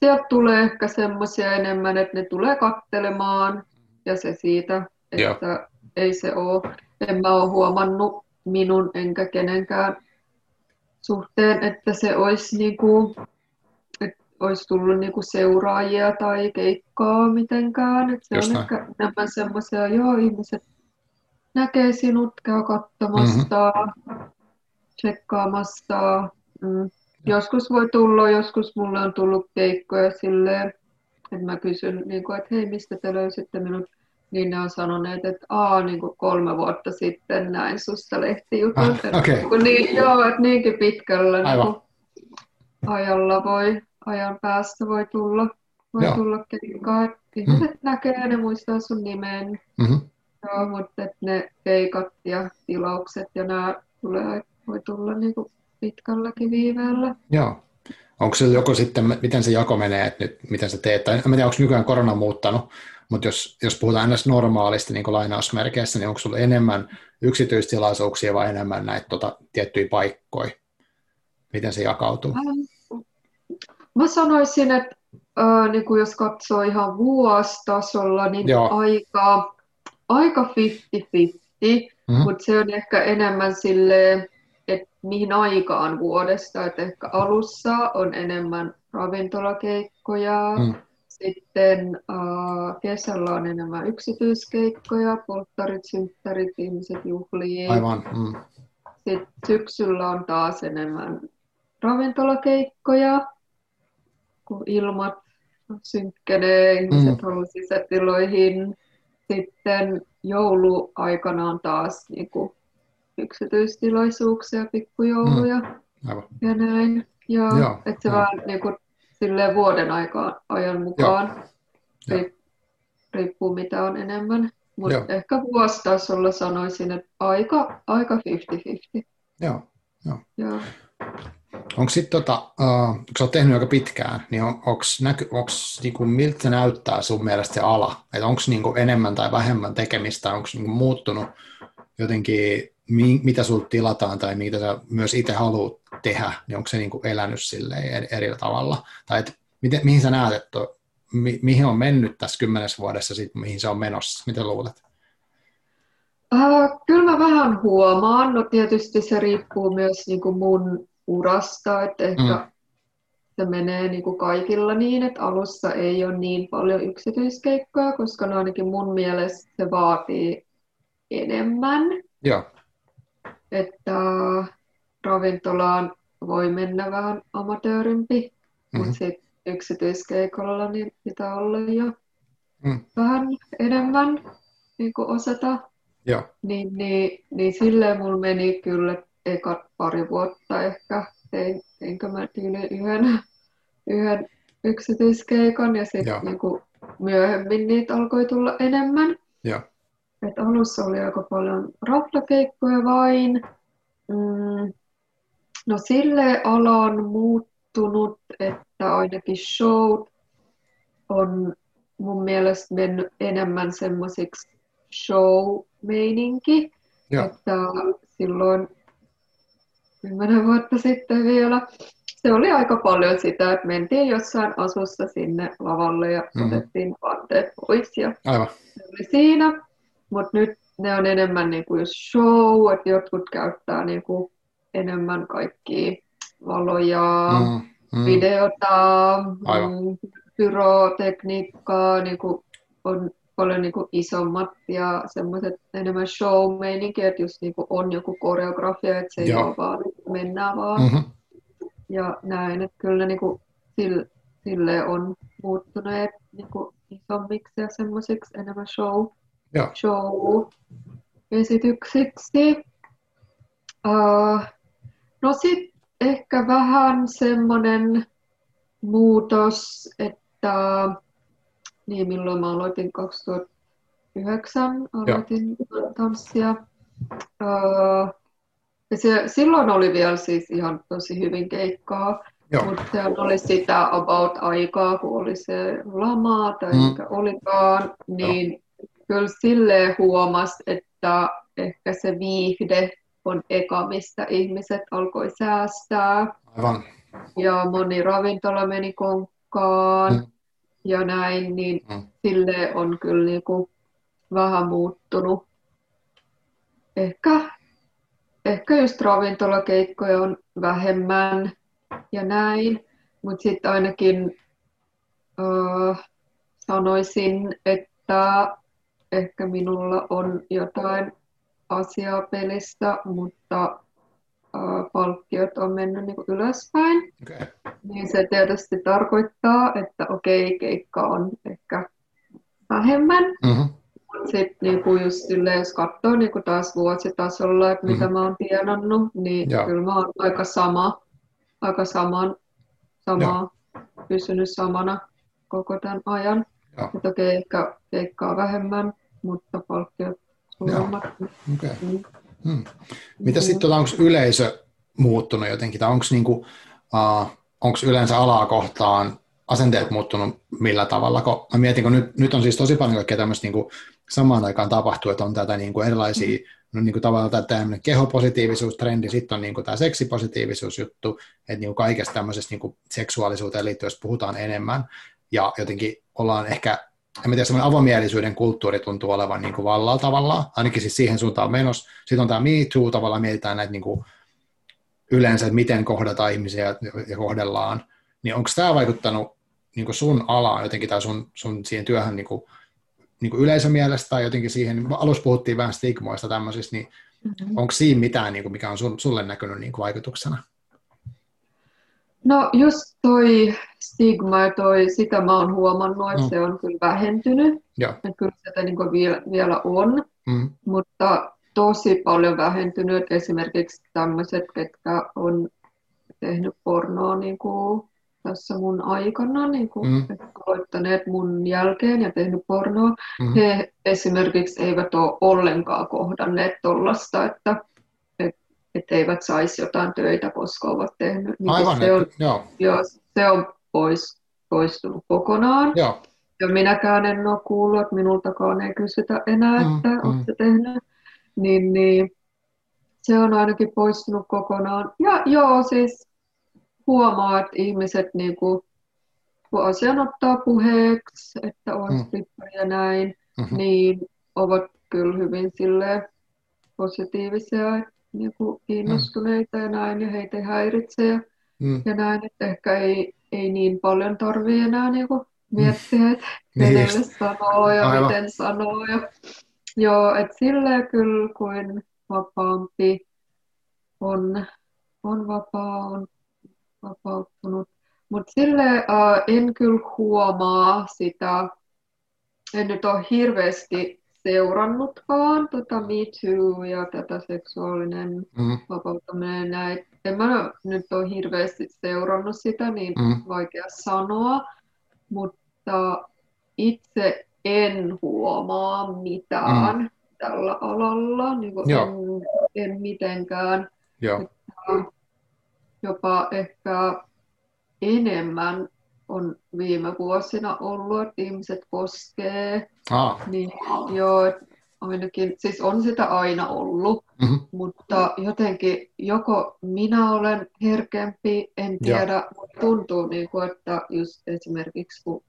sieltä tulee ehkä semmoisia enemmän, että ne tulee kattelemaan ja se siitä, että Joo. ei se ole. En mä ole huomannut minun enkä kenenkään suhteen, että se olisi, niinku, että olisi tullut niinku seuraajia tai keikkaa mitenkään. Että se Just on näin. ehkä enemmän semmoisia, joo, ihmiset näkee sinut, käy katsomassa, mm-hmm. tsekkaamassa, Mm. Joskus voi tulla, joskus mulle on tullut keikkoja silleen, että mä kysyn, niin kuin, että hei, mistä te löysitte minut. Niin ne on sanoneet, että aa, niin kuin kolme vuotta sitten näin susta lehtijutut. Ah, okay. niin, joo, että niinkin pitkällä niin kuin ajalla voi, ajan päästä voi tulla, voi joo. tulla keikkaa. Että ihmiset mm. näkee, ne muistaa sun nimen. Mm-hmm. Joo, mutta että ne keikat ja tilaukset ja nämä tulee, voi tulla niin kuin pitkälläkin viiveellä. Joo. Onko se joku sitten, miten se jako menee, että nyt, miten sä teet, tai en tiedä, onko nykyään korona muuttanut, mutta jos, jos puhutaan ns. normaalisti niin lainausmerkeissä, niin onko sulla enemmän yksityistilaisuuksia vai enemmän näitä tota, tiettyjä paikkoja? Miten se jakautuu? Mä sanoisin, että äh, niin kuin jos katsoo ihan vuostasolla, niin Joo. aika, aika 50-50, mm-hmm. mutta se on ehkä enemmän silleen, että mihin aikaan vuodesta, että ehkä alussa on enemmän ravintolakeikkoja, mm. Sitten äh, kesällä on enemmän yksityiskeikkoja, polttarit, synttärit, ihmiset juhliin. Aivan. Mm. Sitten syksyllä on taas enemmän ravintolakeikkoja, kun ilmat synkkenee, ihmiset mm. haluaa sisätiloihin. Sitten jouluaikana on taas niin kuin, yksityistilaisuuksia, pikkujouluja mm. ja näin. Ja Joo, että se vaan niin kuin, silleen vuoden aikaan, ajan mukaan riip, riippuu mitä on enemmän. Mutta ehkä vuositasolla sanoisin, että aika, aika 50-50. Joo, joo. joo. Onko sitten, tota, uh, kun sä oot tehnyt aika pitkään, niin on, onks näky, onks, niinku, miltä se näyttää sun mielestä se ala? Onko niinku enemmän tai vähemmän tekemistä, onko niinku muuttunut jotenkin mi, mitä sulta tilataan tai mitä sä myös itse haluat tehdä, niin onko se niin kuin elänyt eri, eri tavalla? Tai et, miten, mihin sä näet, että mi, mihin on mennyt tässä kymmenessä vuodessa, sit, mihin se on menossa? Miten luulet? Äh, kyllä mä vähän huomaan. No tietysti se riippuu myös niin kuin mun urasta, että ehkä mm. se menee niin kuin kaikilla niin, että alussa ei ole niin paljon yksityiskeikkoja, koska no ainakin mun mielestä se vaatii enemmän. Joo että ravintolaan voi mennä vähän amatöörimpi, mm-hmm. mutta sitten yksityiskeikolla niin pitää olla jo mm. vähän enemmän niin kuin osata. Joo. Niin, niin, niin silleen mulla meni kyllä ekat pari vuotta ehkä, tein, teinkö mä tyyli yhden, yhden yksityiskeikan ja sitten niin myöhemmin niitä alkoi tulla enemmän. Joo. Et alussa oli aika paljon raflakeikkoja vain. Mm, no sille ala on muuttunut, että ainakin show on mun mielestä mennyt enemmän semmoisiksi show-meininki. Ja. Että silloin kymmenen vuotta sitten vielä se oli aika paljon sitä, että mentiin jossain asussa sinne lavalle ja mm-hmm. otettiin vaatteet pois ja Aivan. se oli siinä. Mutta nyt ne on enemmän niin kuin show, että jotkut käyttää niin kuin enemmän kaikkia valoja, mm, mm. videota, mm, pyrotekniikkaa, niin kuin on paljon niin kuin isommat ja semmoiset enemmän show että just niin kuin on joku koreografia, että se ei ole vaan, mennään vaan. Mm-hmm. Ja näin, että kyllä niin kuin sille, sille on muuttuneet niin kuin isommiksi ja semmoisiksi enemmän show Joo. show-esityksiksi. Uh, no sitten ehkä vähän semmoinen muutos, että niin milloin mä aloitin 2009, aloitin Joo. tanssia. Uh, ja se, silloin oli vielä siis ihan tosi hyvin keikkaa, Joo. mutta se oli sitä about aikaa, kun oli se lama tai mm. mikä olikaan, niin Joo kyllä silleen huomasi, että ehkä se viihde on eka, mistä ihmiset alkoi säästää. Aivan. Ja moni ravintola meni konkkaan mm. ja näin, niin mm. sille on kyllä niinku vähän muuttunut. Ehkä, ehkä just ravintolakeikkoja on vähemmän ja näin, mutta sitten ainakin äh, sanoisin, että ehkä minulla on jotain asiaa pelissä, mutta palkkiot on mennyt niin ylöspäin. Okay. Niin se tietysti tarkoittaa, että okei, okay, keikka on ehkä vähemmän. Mm-hmm. sitten niinku just sille, jos katsoo niinku taas vuositasolla, että mitä mm-hmm. mä oon tienannut, niin Joo. kyllä mä oon aika sama, aika saman, sama, pysynyt samana koko tämän ajan. Joo. Et okei, ehkä keikkaa vähemmän, mutta palkkiot suuremmat. Okay. Mm. Hmm. Mitä sitten, tuota, onko yleisö muuttunut jotenkin, tai onko niinku, uh, yleensä alaa kohtaan asenteet muuttunut millä tavalla, kun mä mietin, kun nyt, nyt on siis tosi paljon kaikkea tämmöistä niin samaan aikaan tapahtuu, että on tätä niin kuin erilaisia, no niin kuin tavallaan tämä kehopositiivisuustrendi, sitten on niin kuin tämä seksipositiivisuusjuttu, että niin kuin kaikesta tämmöisestä niin kuin seksuaalisuuteen liittyen puhutaan enemmän, ja jotenkin ollaan ehkä, en tiedä, semmoinen avomielisyyden kulttuuri tuntuu olevan niin kuin vallalla tavallaan, ainakin siis siihen suuntaan menossa. Sitten on tämä Me Too, tavallaan mietitään näitä niin kuin yleensä, että miten kohdataan ihmisiä ja kohdellaan, niin onko tämä vaikuttanut niin kuin sun alaan jotenkin tai sun, sun siihen työhön niin kuin, niin kuin yleisömielestä tai jotenkin siihen, alussa puhuttiin vähän stigmoista tämmöisistä, niin mm-hmm. onko siinä mitään, niin kuin, mikä on sun, sulle näkynyt niin kuin vaikutuksena? No just toi stigma ja toi, sitä mä oon huomannut, että no. se on kyllä vähentynyt. Joo. Että kyllä sitä niin kuin vielä, vielä on, mm. mutta tosi paljon vähentynyt. Esimerkiksi tämmöiset, ketkä on tehnyt pornoa niin kuin tässä mun aikana, niin kuin, mm. aloittaneet mun jälkeen ja tehnyt pornoa, mm. he esimerkiksi eivät ole ollenkaan kohdanneet tuollaista, että et, et eivät saisi jotain töitä, koska ovat tehnyt. Niin Aivan, se, on, joo. Joo, se on pois, poistunut kokonaan. Joo. Ja minäkään en ole kuullut, että minultakaan ei kysytä enää, mm, että mm. oletko tehnyt. Niin, niin, se on ainakin poistunut kokonaan. Ja joo, siis huomaa, että ihmiset niin kuin, kun asian ottaa puheeksi, että on mm. strippari ja näin, mm-hmm. niin ovat kyllä hyvin sille positiivisia, niin kuin kiinnostuneita mm. ja näin, ja heitä ei häiritse ja, mm. ja näin, että ehkä ei, ei niin paljon tarvitse enää niin kuin miettiä, että niin kenelle sanoo ja Aivan. miten sanoo. Ja, joo, että silleen kyllä kuin vapaampi on, on vapaa, on vapauttunut. Mutta sille uh, en kyllä huomaa sitä, en nyt ole hirveästi seurannutkaan tota Me Too ja tätä seksuaalinen mm. vapautuminen näin. En mä nyt ole hirveästi seurannut sitä, niin mm. vaikea sanoa, mutta itse en huomaa mitään mm. tällä alalla, niin en, en mitenkään. Joo. Jopa ehkä enemmän on viime vuosina ollut, että ihmiset koskee. Ah. Niin, joo, ainakin, siis on sitä aina ollut, mm-hmm. mutta jotenkin joko minä olen herkempi, en tiedä, mutta tuntuu niin kuin, että just esimerkiksi kun,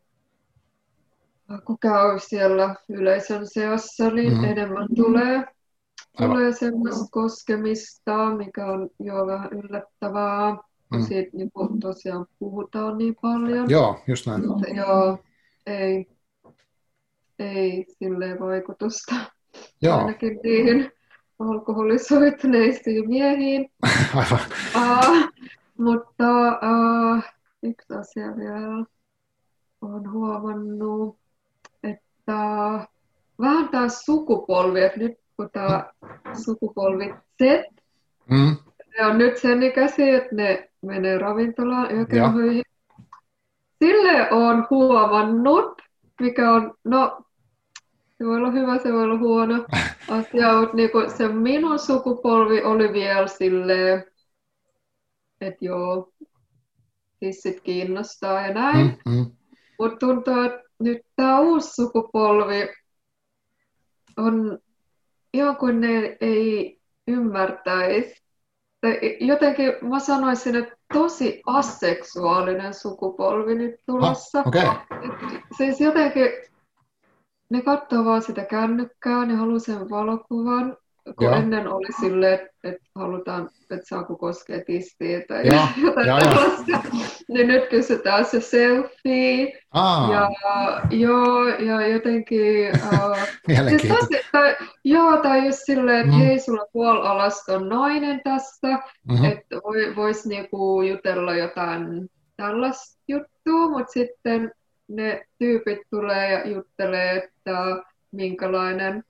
kun käy siellä yleisön seassa, niin mm-hmm. enemmän tulee tulee semmoista koskemista, mikä on jo vähän yllättävää. Mm. Siitä niin kuin tosiaan puhutaan niin paljon. Joo, just näin. Mutta joo, ei, ei silleen vaikutusta. Joo. Ainakin niihin alkoholisoituneisiin miehiin. Aivan. Uh, mutta uh, yksi asia vielä on huomannut, että vähän tämä sukupolvi, että nyt kun tämä sukupolvi Z, mm. ne on nyt sen ikäisiä, että ne menee ravintolaan yökerhoihin. Sille on huomannut, mikä on, no se voi olla hyvä, se voi olla huono asia, mutta niin se minun sukupolvi oli vielä silleen, että joo, tissit kiinnostaa ja näin. Mm, mm. Mutta tuntuu, että nyt tämä uusi sukupolvi on ihan kuin ne ei ymmärtäisi. Jotenkin mä sanoisin, että tosi aseksuaalinen sukupolvi nyt tulossa. Ah, okay. Siis jotenkin ne katsoo vaan sitä kännykkää, ne haluaa sen valokuvan, kun Joo. ennen oli silleen, että, halutaan, että saako koskea tistiä tai ja, jotain ja, tällaista. Niin nyt kysytään se selfie. Aa. Ja, joo, ja jotenkin... Uh. Siis tai, joo, tai just silleen, että mm. hei, sulla puolalasta on nainen tässä, mm-hmm. että voi, voisi niinku jutella jotain tällaista juttua, mutta sitten ne tyypit tulee ja juttelee, että minkälainen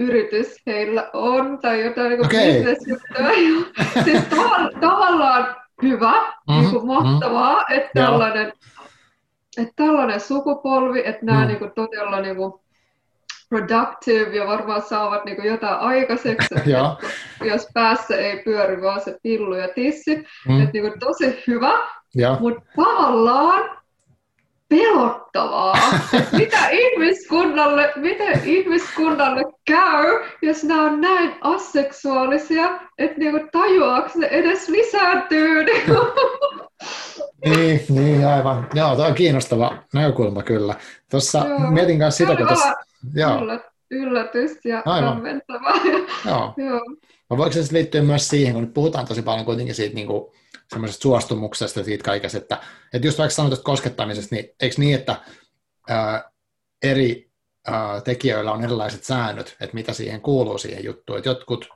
yritys heillä on tai jotain niin Okei. bisnesjuttuja. siis tav- tavallaan hyvä, Mhm, niin kuin mahtavaa, että Joo. tällainen, että tällainen sukupolvi, että nämä Mm. niin kuin todella niin kuin productive ja varmaan saavat niin kuin jotain aikaiseksi, että jos päässä ei pyöri vaan se pillu ja tissi, Mm, että niin kuin tosi hyvä, mutta tavallaan pelottavaa, mitä ihmiskunnalle, miten ihmiskunnalle käy, jos nämä on näin aseksuaalisia, että niinku tajuaako ne edes lisääntyy. Niin, niin, aivan. Joo, tuo on kiinnostava näkökulma kyllä. Tuossa Joo. mietin kanssa sitä, kun tässä... Joo, Yllät, yllätys ja Aivan. hämmentävää. joo. Joo. Voiko se liittyä myös siihen, kun nyt puhutaan tosi paljon kuitenkin siitä niin kuin, semmoisesta suostumuksesta siitä kaikesta, että, että just vaikka sanotaan koskettamisesta, niin eikö niin, että ää, eri ää, tekijöillä on erilaiset säännöt, että mitä siihen kuuluu siihen juttuun, että jotkut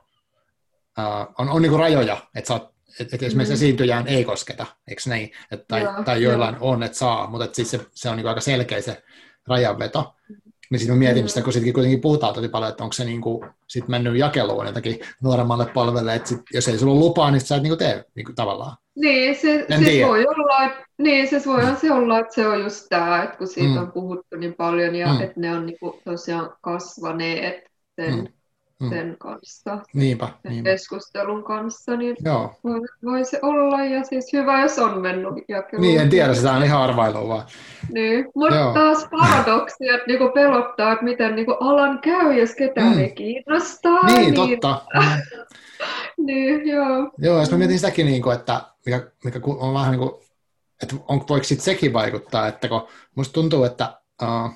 ää, on, on niin kuin rajoja, että, oot, että, että esimerkiksi Mm. esiintyjään ei kosketa, eikö niin, että, tai, Joo, tai joillain on, että saa, mutta että siis se, se on niin kuin aika selkeä se rajanveto. Niin sitten mietin Mm. sitä, kun sittenkin kuitenkin puhutaan tosi paljon, että onko se niinku sit mennyt jakeluun jotakin nuoremmalle palvelle, että sit, jos ei sulla ole lupaa, niin sä et niinku tee niinku tavallaan. Niin, se, En siis tiedä. voi olla, että, niin, siis voihan se olla, että se on just tämä, että kun siitä Mm. on puhuttu niin paljon ja Mm. että ne on niinku tosiaan kasvaneet sen, Mm. Mm. sen kanssa, Niinpä, sen niinpä. keskustelun kanssa, niin Joo. voi, voi se olla ja siis hyvä, jos on mennyt jakeluun. Niin, en tiedä, sitä on ihan arvailua vaan. Niin, mutta Joo. taas paradoksi, että niinku pelottaa, että miten niinku alan käy, jos ketään Mm. ei kiinnostaa. Niin, totta. Mm. Niin, joo. Joo, jos mä mietin sitäkin, niin kuin, että mikä, mikä on vähän niin kuin, että on, voiko sit sekin vaikuttaa, että kun musta tuntuu, että uh,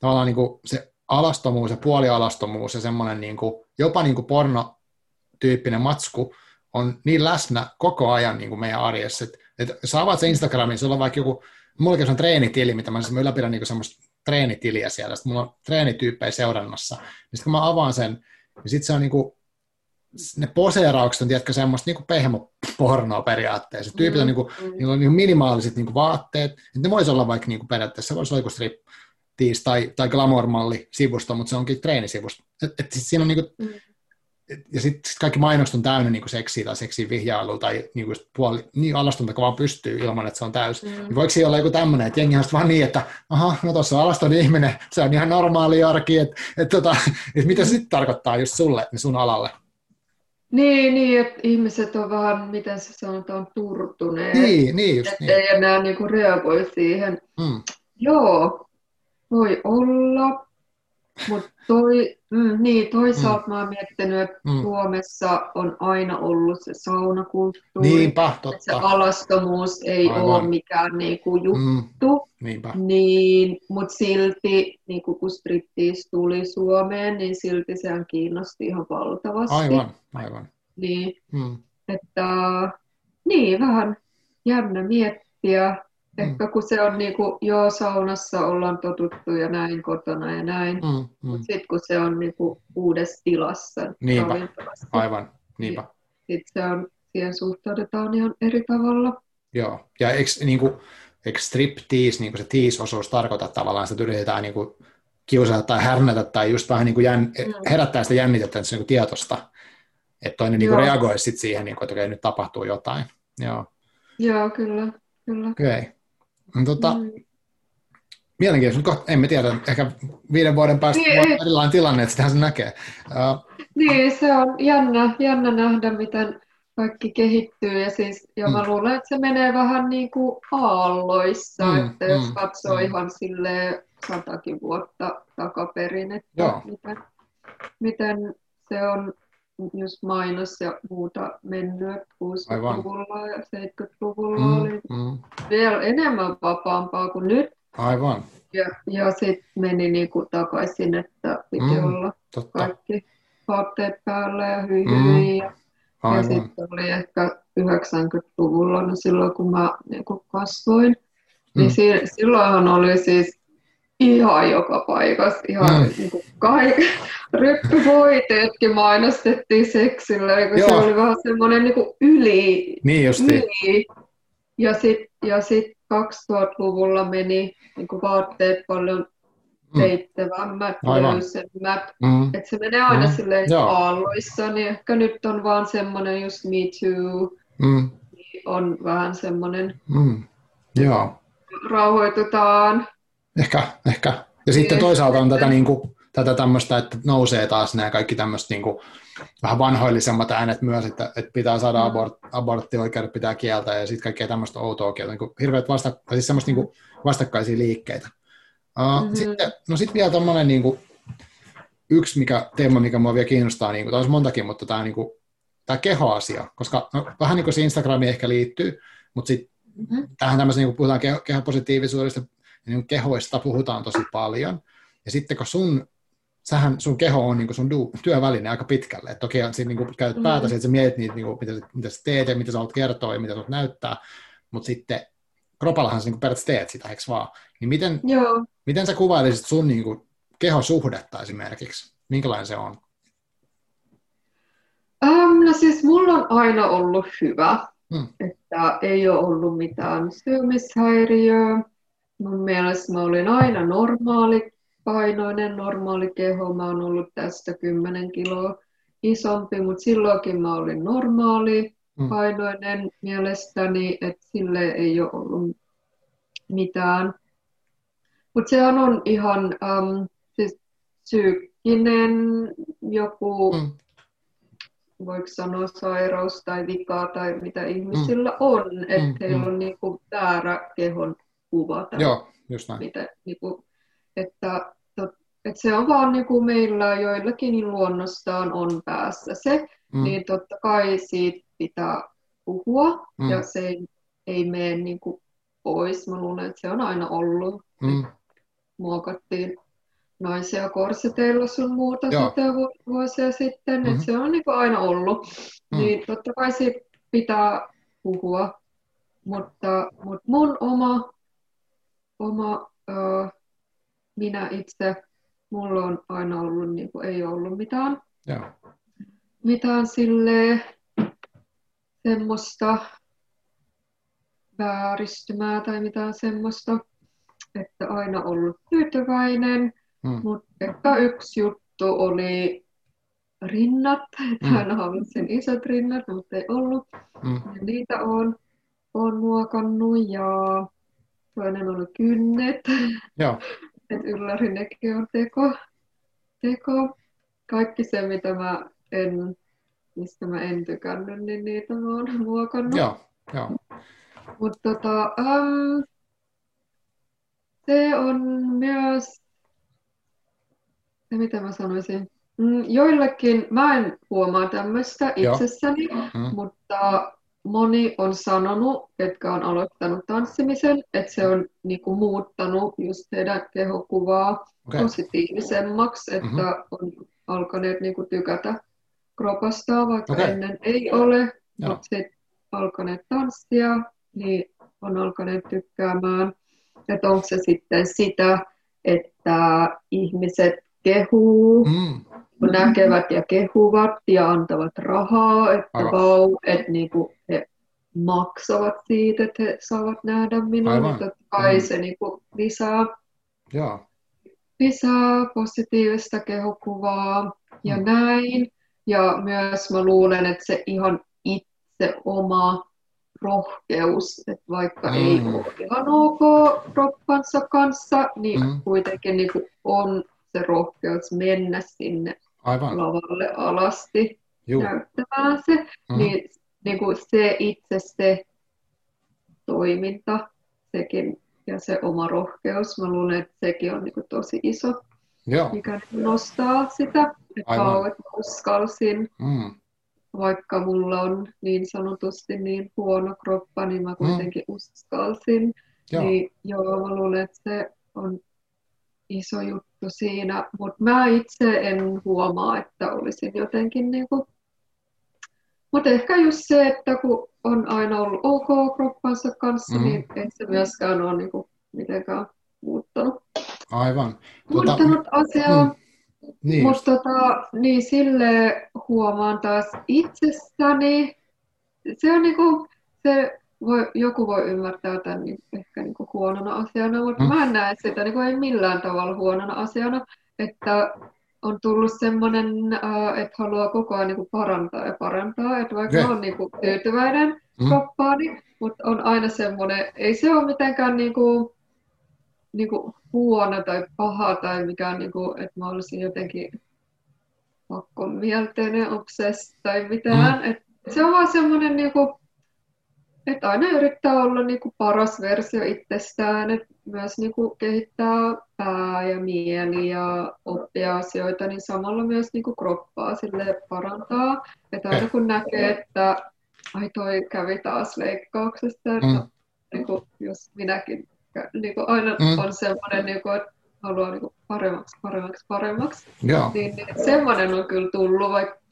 tavallaan niin kuin se alastomuus ja puolialastomuus ja semmoinen niin kuin, jopa niin kuin pornotyyppinen matsku on niin läsnä koko ajan niin kuin meidän arjessa, että, että jos avaat se Instagramin, sulla on vaikka joku, mullakin on treenitili, mitä mä, siis mä ylläpidän niin semmoista treenitiliä siellä, sitten mulla on treenityyppejä seurannassa, niin sitten kun mä avaan sen, niin sitten se on niin kuin, ne poseeraukset on, tiedätkö, semmoista niin pehmopornoa periaatteessa. Tyypit on, niin kuin, Mm. niillä on niin minimaaliset niin kuin vaatteet, että ne voisi olla vaikka niin kuin periaatteessa, se voisi olla joku striptease tai, tai glamour-malli sivusto, mutta se onkin treenisivusto. Et, et sit siinä on niin kuin, Mm. et, ja sitten sit kaikki mainokset on täynnä niin kuin seksiä tai seksiä vihjailua tai niin kuin just puoli, niin alastonta vaan pystyy ilman, että se on täys. Mm. Niin voiko siinä olla joku tämmöinen, että jengi on vaan niin, että aha, no tuossa on alaston ihminen, se on ihan normaali arki, että et, tota, et mitä se sitten tarkoittaa just sulle, niin sun alalle? Niin, niin, että ihmiset on vähän, miten se sanotaan, turtuneet. Niin, niin just Että niin. ei enää niinku reagoi siihen. Mm. Joo, voi olla. Mutta toi, mm, niin, toisaalta mä oon miettinyt, että Mm. Suomessa on aina ollut se saunakulttuuri. Niinpä, että se totta. alastomuus ei Aivan. ole mikään niinku Mm, juttu. niinpä. Niin, mutta silti, niin kun striptease tuli Suomeen, niin silti sehän kiinnosti ihan valtavasti. Aivan, aivan. Niin, Mm. että niin, vähän jännä miettiä. Mm. Ehkä kun se on niin kuin, joo, saunassa ollaan totuttu ja näin kotona ja näin. Mm, mm. Mutta sitten kun se on niin kuin, uudessa tilassa, Niinpä. Aivan, niinpä. sit se on, siihen suhtaudutaan ihan eri tavalla. Joo. Ja eikö, niin kuin, eikö striptease, niin kuin se tease-osuus tarkoita tavallaan, että yritetään niin kuin, kiusata tai härnätä tai just vähän niin kuin jän, Mm. herättää sitä jännitettä, niin kuin tietoista, että toinen niin kuin reagoi sit siihen, niin kuin, että okei, nyt tapahtuu jotain. Joo, Joo, kyllä. kyllä. okei. No, tota, Mm. Mielenkiintoista, mutta emme tiedä, ehkä viiden vuoden päästä Niin, voi ei. erilainen tilanne, että sitähän se näkee. Uh, Niin, se on jännä, jännä nähdä, miten kaikki kehittyy. Ja, siis, ja mä Mm. luulen, että se menee vähän niin kuin aalloissa, Mm, että jos mm, katsoo mm. ihan sille satakin vuotta takaperin, että Joo. miten, miten se on just mainos ja muuta mennyt 60-luvulla ja 70-luvulla mm, oli mm, vielä enemmän vapaampaa kuin nyt. aivan, Ja, ja sitten meni niin kuin takaisin, että piti Mm, olla totta, kaikki vaatteet päällä ja hyi Mm. Ja, ja sitten oli ehkä 90-luvulla, no silloin kun mä niin kun kasvoin, niin Mm. si- silloinhan oli siis ihan joka paikassa, ihan Mm. niin kuin kaik- ryppyvoiteetkin mainostettiin seksillä, kun se oli vähän semmoinen niin kuin yli, Niin justi, yli. Ja sitten ja sit 2000-luvulla meni niin kuin vaatteet paljon peittävämmät, mm. löysemmät. Mm. Että se menee aina mm. silleen Joo. aalloissa, niin ehkä nyt on vaan semmoinen just Me Too, mm. niin on vähän semmoinen, mm. Joo. rauhoitutaan. Ehkä, ehkä. Ja sitten toisaalta on tätä, niin kuin, tätä tämmöistä, että nousee taas nämä kaikki tämmöistä niin kuin, vähän vanhoillisemmat äänet myös, että, että pitää saada mm. abort, aborttioikeudet pitää kieltää ja sitten kaikkea tämmöistä outoa kieltä, niin kuin hirveät vasta, siis semmoista niin kuin vastakkaisia liikkeitä. Uh, mm-hmm. Sitten, no sitten vielä tämmöinen niin kuin, yksi mikä, teema, mikä mua vielä kiinnostaa, niin kuin, tämä olisi montakin, mutta tämä, niin kuin, tämä kehoasia, koska no, vähän niin kuin se Instagramiin ehkä liittyy, mutta sitten mm-hmm. tähän tämmöisen, niin kuin puhutaan keho, kehopositiivisuudesta, niin kehoista puhutaan tosi paljon, ja sitten kun sun sähän, sun keho on niin sun du, työväline aika pitkälle. Et toki siinä niin käytät päätä, mm. että sä mietit niitä, niin kuin, mitä, mitä sä teet ja mitä sä haluat kertoa ja mitä sä haluat näyttää, mutta sitten kropallahan sä niin periaatteessa teet sitä, eikö vaan? Niin miten, Joo. miten sä kuvailisit sun niin kuin, kehosuhdetta esimerkiksi? Minkälainen se on? Um, no siis mulla on aina ollut hyvä, hmm. että ei ole ollut mitään syömishäiriöä. Mun mielestä mä olin aina normaali painoinen, normaali keho. Mä oon ollut tästä 10 kiloa isompi, mutta silloinkin mä olin normaali mm. painoinen mielestäni, että sille ei ole ollut mitään. Mutta se on ihan um, siis psyykkinen joku, mm. voiko sanoa sairaus tai vika tai mitä ihmisillä mm. on, että mm. heillä mm. on niinku väärä kehon kuva. Tai Joo, just näin. Mitä, niinku, että, että se on vaan niin kuin meillä joillakin niin luonnostaan on päässä se, mm. niin totta kai siitä pitää puhua mm. ja se ei, ei mene niin kuin pois. Mä luulen, että se on aina ollut. Mm. Muokattiin naisia korseteilla sun muuta vuosia sitten, mm-hmm. että se on niin kuin aina ollut. Mm. Niin totta kai siitä pitää puhua, mutta, mutta mun oma, oma ö, minä itse, mulla on aina ollut, niin kuin, ei ollut mitään, Joo. mitään sille semmoista vääristymää tai mitään semmoista, että aina ollut tyytyväinen, hmm. mutta ehkä yksi juttu oli rinnat, että hmm. aina halusin isot rinnat, mutta ei ollut. Hmm. Ja niitä on, on muokannut ja toinen oli kynnet. Joo. että yllärinnekin on teko, teko. Kaikki se, mitä mä en, mistä mä en tykännyt, niin niitä mä oon muokannut. Joo, joo. Mutta tota, um, se on myös, se mitä mä sanoisin, mm, joillekin, mä en huomaa tämmöistä itsessäni, mm. mutta moni on sanonut, ketkä on aloittanut tanssimisen, että se on niinku muuttanut just heidän kehokuvaa okay. positiivisemmaksi, että mm-hmm. on alkaneet niinku tykätä kropasta, vaikka okay. ennen ei ole, mutta sitten alkaneet tanssia, niin on alkaneet tykkäämään. Että onko se sitten sitä, että ihmiset kehuu, mm. Näkevät ja kehuvat ja antavat rahaa, että vau, että niinku he maksavat siitä, että he saavat nähdä minua, Aivan. totta kai mm. se niinku lisää, lisää positiivista kehokuvaa ja mm. näin. Ja myös mä luulen, että se ihan itse oma rohkeus, että vaikka mm. ei ole ihan ok kroppansa kanssa, niin mm. kuitenkin niin kuin on se rohkeus mennä sinne Aivan. lavalle alasti Juh. näyttämään se, mm. niin, niin kuin se itse se toiminta, sekin ja se oma rohkeus, mä luulen, että sekin on niin kuin tosi iso, Joo. mikä nostaa sitä, että kauan uskalsin mm vaikka mulla on niin sanotusti niin huono kroppa, niin mä mm. kuitenkin mm. uskalsin. Joo. Niin joo, mä luulen, että se on iso juttu siinä, mutta mä itse en huomaa, että olisin jotenkin niinku... Mutta ehkä just se, että kun on aina ollut ok kroppansa kanssa, mm. niin ei se myöskään ole niinku mitenkään muuttanut. Aivan. Tuota, muuttanut asiaa. Mm. Niin. Mutta tota, niin sille huomaan taas itsessäni, se on niinku, se voi, joku voi ymmärtää tämän niin ehkä niin kuin huonona asiana, mutta mm. mä en näe sitä niin kuin ei millään tavalla huonona asiana, että on tullut semmoinen, äh, että haluaa koko ajan niin kuin parantaa ja parantaa, että vaikka yeah. on niin kuin tyytyväinen mm. koppaani, mutta on aina semmoinen, ei se ole mitenkään niin kuin, niin kuin huono tai paha tai mikään, niin kuin, että mä olisin jotenkin pakkomielteinen, obsess tai mitään. Mm. Et se on vaan semmoinen, niin kuin, että aina yrittää olla niin kuin paras versio itsestään, että myös niin kuin kehittää pää ja mieli ja oppia asioita, niin samalla myös niin kuin kroppaa sille parantaa. Että aina kun näkee, että ai toi kävi taas leikkauksesta, että mm. niin kuin, jos minäkin niin kuin aina mm. on semmoinen, niin kuin, että haluaa niin kuin paremmaksi, paremmaksi, paremmaksi. Joo. Niin, niin semmoinen on kyllä tullut, vaikka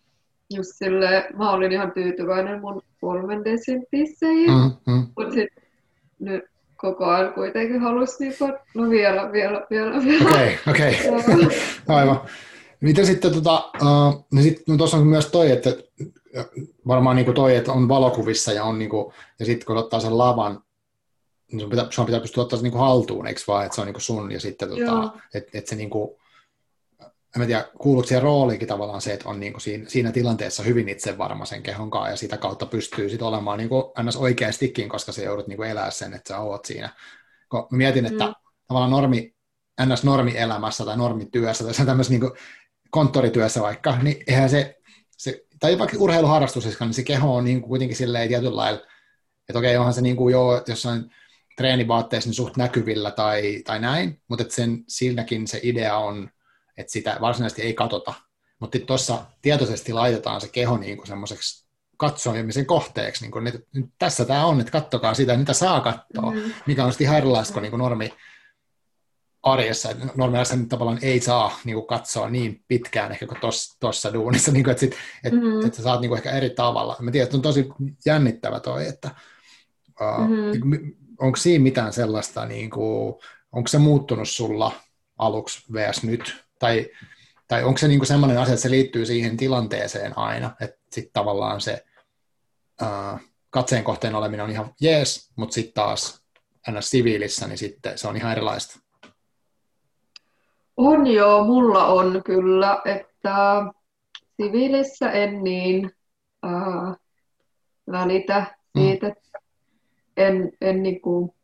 just sille, mä olin ihan tyytyväinen mun kolmen desin tisseihin, mm, mm. mutta sitten nyt koko ajan kuitenkin halusi niin kuin, no vielä, vielä, vielä, vielä. Okei, okay, okei. Okay. Aivan. Miten sitten, tota, uh, niin sit, no tuossa on myös toi, että varmaan niin kuin toi, että on valokuvissa ja on niin kuin, ja sitten kun ottaa sen lavan, niin sun pitää, sun pitää pystyä ottaa se niin kuin haltuun, eikö vaan, että se on niin kuin sun ja sitten, tota, että, että se niin kuin, en tiedä, kuuluuko siihen rooliinkin tavallaan se, että on niin kuin siinä, siinä tilanteessa hyvin itsevarma sen kehon kanssa ja sitä kautta pystyy sitten olemaan niin kuin ns. oikeastikin, koska se joudut niin kuin elää sen, että sä oot siinä. Kun mietin, että mm. tavallaan normi, ns. normielämässä tai normityössä tai tämmöisessä niin konttorityössä vaikka, niin eihän se, se tai vaikka urheiluharrastuksessa, niin se keho on niin kuin kuitenkin silleen tietyllä lailla, että okei, onhan se niin kuin jo jossain treenivaatteessa niin suht näkyvillä tai, tai näin, mutta että sen, siinäkin se idea on, että sitä varsinaisesti ei katota. Mutta tuossa tietoisesti laitetaan se keho niin kuin semmoiseksi katsomisen kohteeksi. Niin kuin, että nyt tässä tämä on, että kattokaa sitä, mitä saa katsoa, mm. mikä on sitten ihan erilaista kuin, niin kuin normi arjessa. Nyt tavallaan ei saa niin kuin katsoa niin pitkään ehkä kuin tuossa duunissa, niin kuin, että, sit, et, mm. että sä saat niin kuin ehkä eri tavalla. Mä tiedän, että on tosi jännittävä toi, että uh, mm. onko siinä mitään sellaista, niin kuin, onko se muuttunut sulla aluksi vs. nyt? Tai, tai onko se niin sellainen asia, että se liittyy siihen tilanteeseen aina, että sitten tavallaan se uh, katseen kohteen oleminen on ihan jees, mutta sitten taas ns. siviilissä, niin sitten se on ihan erilaista. On joo, mulla on kyllä, että siviilissä en niin äh, välitä siitä, mm. en, en niin kuin,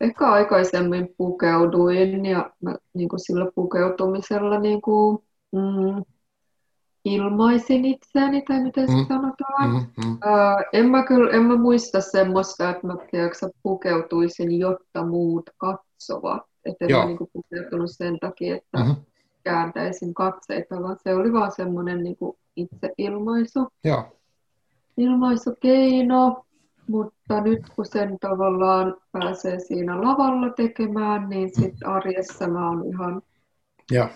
ehkä aikaisemmin pukeuduin ja mä niin kuin sillä pukeutumisella niin kuin, mm, ilmaisin itseäni, tai miten se mm. sanotaan. Mm, mm. Äh, en, mä kyllä, en mä muista semmoista, että mä tiedätkö, pukeutuisin, jotta muut katsovat. Että en mä niin kuin, pukeutunut sen takia, että mm-hmm. kääntäisin katseita, vaan se oli vaan semmoinen niin itseilmaisu. Joo. Ilmaisukeino. Mutta nyt kun sen tavallaan pääsee siinä lavalla tekemään, niin mm. sitten arjessa mä oon ihan... Ja.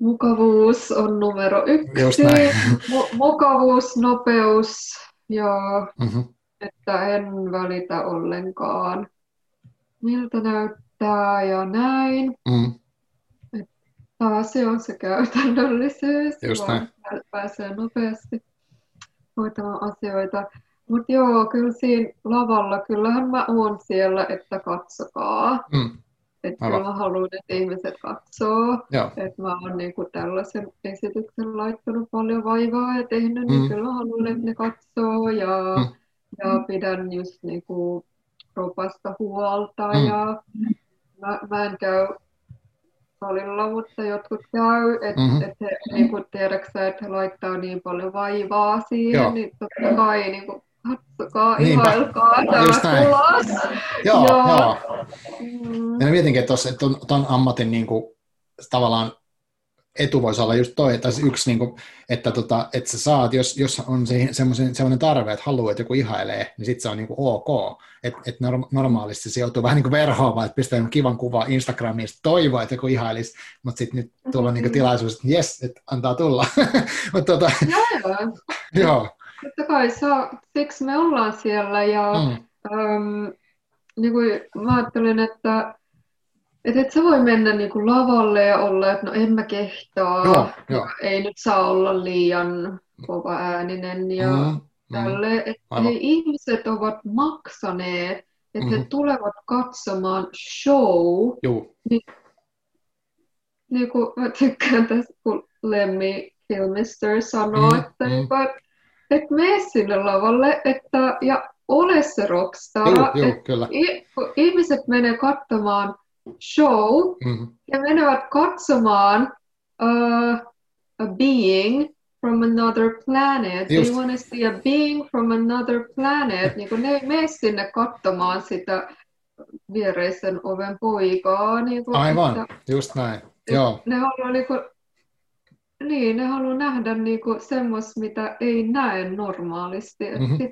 Mukavuus on numero yksi. Mu- mukavuus, nopeus ja mm-hmm. että en välitä ollenkaan miltä näyttää ja näin. Mm. Että se on se käytännöllisyys, Just näin. pääsee nopeasti hoitamaan asioita. Mutta joo, kyllä siinä lavalla, kyllähän mä oon siellä, että katsokaa. Mm. Että kyllä mä haluan, että ihmiset katsoo. Että mä oon niinku tällaisen esityksen laittanut paljon vaivaa ja tehnyt, niin mm. niin kyllä mä haluan, että ne katsoo. Ja, mm. ja pidän just niinku ropasta huolta. Mm. Ja mä, mä en käy salilla, mutta jotkut käy, että mm-hmm. et he niin tiedäksä, että he laittaa niin paljon vaivaa siihen, Joo. niin totta kai niin kuin, katsokaa, ihailkaa tämä tulos. Joo, joo. joo. Mm. Ja mietinkin, että tuon ammatin niin kuin, tavallaan etu voisi olla just toi, että yksi, niin kuin, että, tota, että sä saat, jos, jos on se, semmoinen, semmoinen tarve, että haluaa, että joku ihailee, niin sitten se on niin kuin ok. Että et normaalisti se joutuu vähän niin kuin verhoamaan, että pistää kivan kuva Instagramiin, toivoa, että joku ihailisi, mutta sitten nyt tulla niin kuin tilaisuus, että jes, että antaa tulla. Mut, tota, joo, joo. Totta kai, saa, siksi me ollaan siellä ja mm. äm, niin kuin mä ajattelin, että et et sä voi mennä niin kuin lavalle ja olla, että no en mä kehtaa, joo, joo. ei nyt saa olla liian kova ääninen ja mm. tälle, että he ihmiset ovat maksaneet, että mm-hmm. he tulevat katsomaan show. Joo. Niin, niin kuin mä tykkään tästä, kun Lemmy Kilmister sanoo, mm, että, mm. Niin että mene sinne lavalle että, ja ole se rockstar. Joo, joo, kyllä. Ihmiset menee katsomaan show mm-hmm. ja menevät katsomaan uh, a being from another planet. Just. They want to see a being from another planet. Niin kuin ne ei mene sinne katsomaan sitä viereisen oven poikaa. Niin kuin, Aivan, että, just näin. Joo. Ne haluaa niin niin, ne haluaa nähdä niinku semmoista, mitä ei näe normaalisti. Mm-hmm.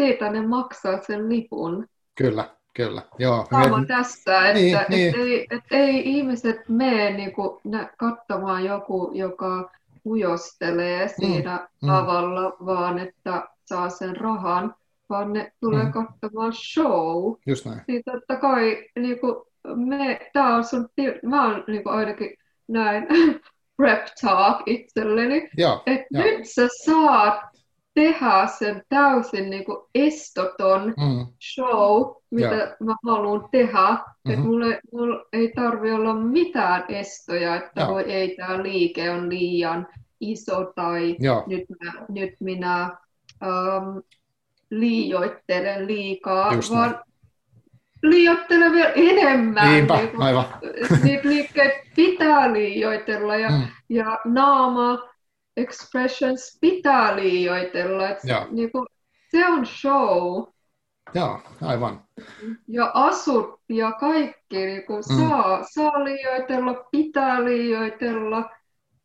Siitä ne maksaa sen lipun. Kyllä, kyllä. Joo. Sama Me... tässä, että niin, et, niin. Ei, et ei ihmiset mene niinku katsomaan joku, joka ujostelee mm, siinä mm, lavalla, mm. vaan että saa sen rahan, vaan ne tulee mm. katsomaan show. Just näin. Niin totta kai niinku, me, tää on sun, mä oon niinku ainakin näin prep talk itselleni, että nyt sä saat tehdä sen täysin niin kuin estoton mm. show, mitä ja. mä haluan tehdä. Mm-hmm. Että mulle, mulle ei tarvi olla mitään estoja, että voi ei tämä liike on liian iso tai nyt, mä, nyt minä um, liioittelen liikaa, Just vaan näin liioittele vielä enemmän. Niinpä, niin aivan. Niitä liikkeet pitää liioitella ja, mm. ja naama expressions pitää liioitella. Et niin kuin, se on show. Joo, aivan. Ja asut ja kaikki niin kuin mm. saa, saa liioitella, pitää liioitella.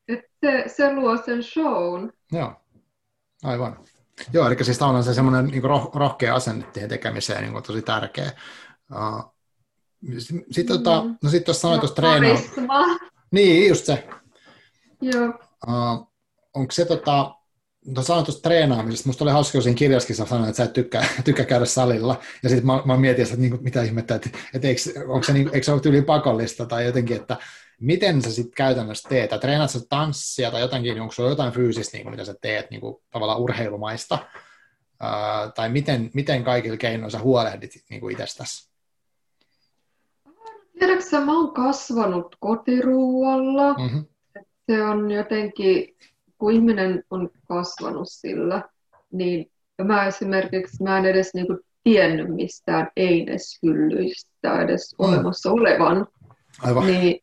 että se, se luo sen shown. Joo, aivan. Joo, eli siis on se semmoinen niin roh, rohkea asenne tekemiseen niin kuin tosi tärkeä. Uh, sitten tota, mm. no sit tuossa sanoit tuosta treenaa. Niin, just se. Joo. Uh, onko se tota, no sanoit tuosta treenaamisesta, musta oli hauska, kun siinä sä sanoit, että sä et tykkää, tykkää käydä salilla, ja sitten mä, mä mietin, että niin, mitä ihmettä, että, että eikö, onko se, niin, eikö se ole tyyli pakollista tai jotenkin, että miten sä sitten käytännössä teet, tai treenaat sä tanssia tai jotenkin, onko sulla jotain fyysistä, niin kuin, mitä sä teet niin kuin, tavallaan urheilumaista, uh, tai miten, miten kaikilla keinoilla sä huolehdit niin kuin itsestäsi? Tiedätkö mä oon kasvanut kotiruualla. Mm-hmm. Se on jotenkin, kun ihminen on kasvanut sillä, niin mä esimerkiksi mä en edes niinku tiennyt mistään eineshyllyistä edes mm. olemassa olevan. Aivan. Niin,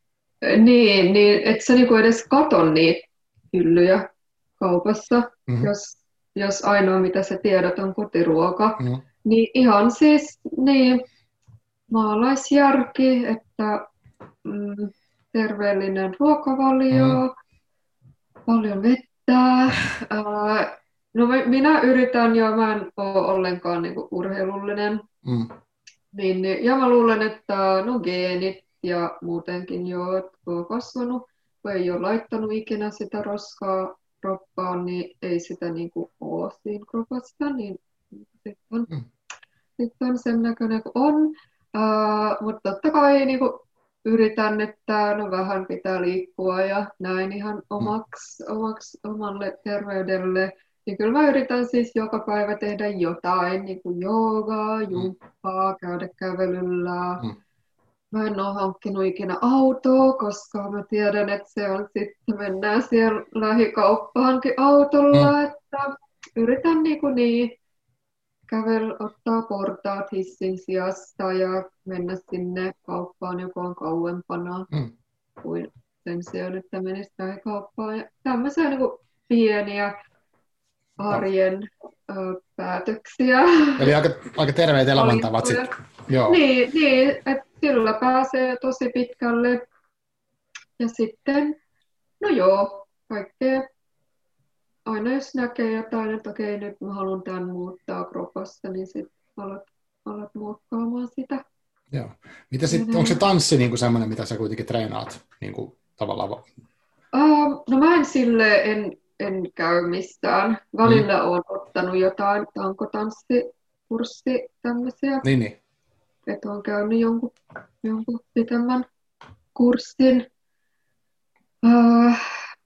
niin, niin et sä niinku edes katon niitä hyllyjä kaupassa, mm-hmm. jos, jos ainoa mitä sä tiedät on kotiruoka. Mm-hmm. Niin ihan siis, niin maalaisjärki, että mm, terveellinen ruokavalio, mm. paljon vettä. Ää, no minä yritän jo, mä en ole ollenkaan niin urheilullinen. Mm. Niin, niin, ja mä luulen, että no geenit ja muutenkin jo, että on kasvanut, kun ei ole laittanut ikinä sitä roskaa kroppaan, niin ei sitä niin kuin ole siinä kropassa, niin sitten on, mm. sit on sen näköinen kuin on. Uh, mutta totta kai niin kuin, yritän, että no vähän pitää liikkua ja näin ihan omaksi, omaksi omalle terveydelle. Niin kyllä mä yritän siis joka päivä tehdä jotain, niin kuin joogaa, mm. jumppaa, käydä kävelyllä. Mm. Mä en ole hankkinut ikinä autoa, koska mä tiedän, että se on sitten, mennään siellä lähikauppaankin autolla, mm. että yritän niin, kuin niin kävel, ottaa portaat hissin sijasta ja mennä sinne kauppaan, joka on kauempana mm. kuin sen sijaan, että menisi tähän kauppaan. Ja tämmöisiä niin kuin pieniä arjen no. ö, päätöksiä. Eli aika, aika terveet elämäntavat sitten. Joo. Niin, niin että sillä pääsee tosi pitkälle. Ja sitten, no joo, kaikkea aina jos näkee jotain, että okei, nyt mä haluan tämän muuttaa kropassa, niin sitten alat, alat muokkaamaan sitä. Joo. Mitä sit, onko se tanssi niin kuin semmoinen, mitä sä kuitenkin treenaat niin kuin tavallaan? Uh, no mä en sille en, en käy mistään. Välillä mm. olen ottanut jotain tankotanssikurssi tämmöisiä. Niin, niin. Että olen käynyt jonkun, jonkun pitemmän kurssin. Uh,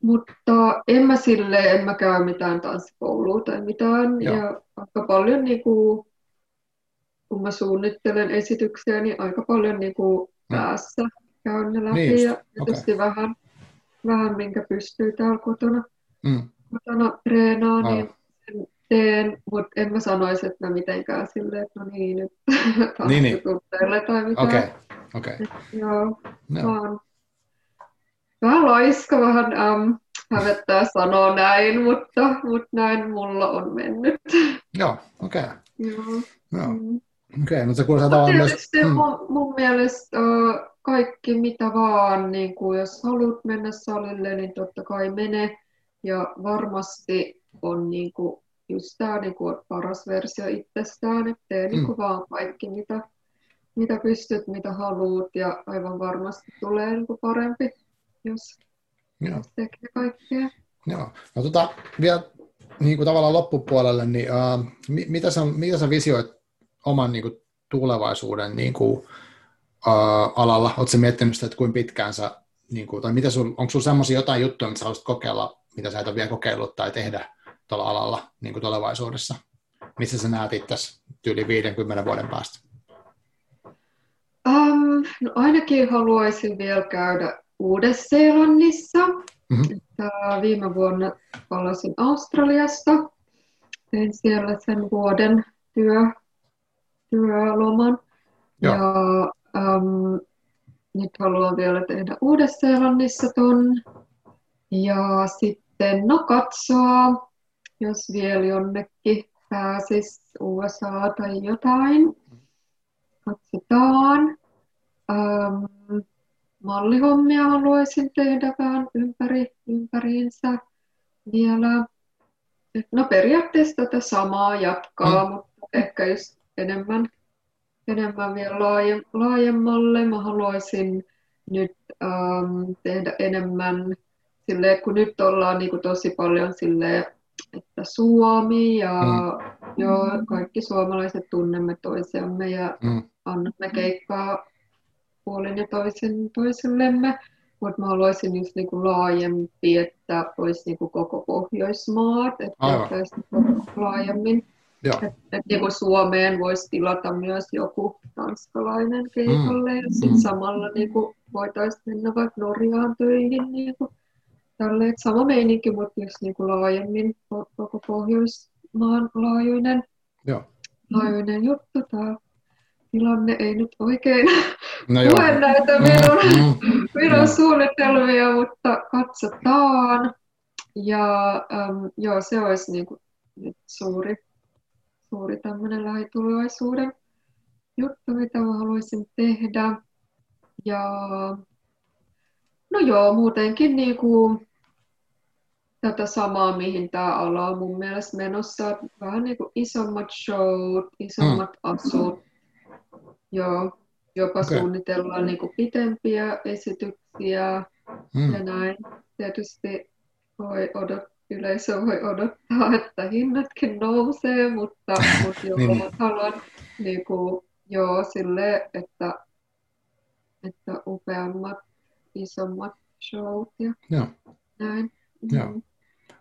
mutta en mä sille, en mä käy mitään tanssikoulua tai mitään. Joo. Ja aika paljon, niin kuin, kun mä suunnittelen esityksiä, niin aika paljon niin kuin, päässä käyn ne läpi. Niin ja tietysti okay. vähän, vähän, minkä pystyy täällä kotona, mm. kotona treenaa, oh. niin sen teen. Mutta en mä sanoisi, että mä mitenkään silleen, että no niin, nyt niin, niin. tai mitään. Okay. Okay. joo, no. vaan vähän laiska, vähän äm, hävettää sanoa näin, mutta, mutta näin mulla on mennyt. Joo, okei. Okay. Joo. Joo. Mm. Okei, okay, mutta se kuulostaa tavallaan myös... Mm. Mun, mun mielestä uh, kaikki mitä vaan, niin kuin jos haluat mennä salille, niin totta kai mene. Ja varmasti on niin kuin, just tämä niin kuin paras versio itsestään, että tee niin kuin mm. vaan kaikki mitä, mitä pystyt, mitä haluat ja aivan varmasti tulee niin kuin parempi jos, Joo. tekee kaikkea. Joo. No tota, vielä niin kuin tavallaan loppupuolelle, niin uh, mitä, sä, mitä sä visioit oman niin kuin, tulevaisuuden niin kuin, uh, alalla? Oletko miettinyt sitä, että kuinka pitkään sä, niin kuin, tai mitä sul, onko sinulla sellaisia jotain juttuja, mitä sä haluaisit kokeilla, mitä sä et ole vielä kokeillut tai tehdä tuolla alalla niin kuin tulevaisuudessa? Missä sä näet itse yli 50 vuoden päästä? Um, no ainakin haluaisin vielä käydä Uudessa-Seelannissa. Mm-hmm. Viime vuonna palasin Australiasta. Tein siellä sen vuoden työ, työloman. Joo. Ja um, nyt haluan vielä tehdä Uudessa-Seelannissa ton. Ja sitten no katsoa, jos vielä jonnekin pääsis USA tai jotain. Katsotaan. Um, mallihommia haluaisin tehdä vähän ympäri, ympäriinsä vielä. No periaatteessa tätä samaa jatkaa, mm. mutta ehkä just enemmän, enemmän vielä laaje, laajemmalle. Mä haluaisin nyt ähm, tehdä enemmän sille, kun nyt ollaan niin kuin tosi paljon sille, että Suomi ja mm. jo, kaikki suomalaiset tunnemme toisiamme ja mm. annamme keikkaa puolin ja toisen toisellemme, mutta mä haluaisin just niinku laajempi, että olisi niinku koko Pohjoismaat, että niinku laajemmin. Että et niinku Suomeen voisi tilata myös joku tanskalainen keikalle mm. ja sitten mm. samalla niinku voitaisiin mennä vaikka Norjaan töihin. Niinku, tälle, sama meininki, mutta just niinku laajemmin koko Pohjoismaan laajuinen, Joo. laajuinen juttu. Tämä tilanne ei nyt oikein no lue näitä minun, mm, minun mm. suunnitelmia, mutta katsotaan. Ja ähm, joo, se olisi niin kuin nyt suuri, suuri tämmöinen lähitulevaisuuden juttu, mitä mä haluaisin tehdä. Ja no joo, muutenkin niin kuin tätä samaa, mihin tämä ala on mun mielestä menossa. Vähän niin kuin isommat showt, isommat mm. asut, Joo, jopa okay. suunnitellaan niin kuin pitempiä esityksiä mm. ja näin. Tietysti voi odot, yleisö voi odottaa, että hinnatkin nousee, mutta, mutta joo, niin. haluan niin kuin, joo, sille, että, että upeammat, isommat showt ja joo. näin. Joo. Mm.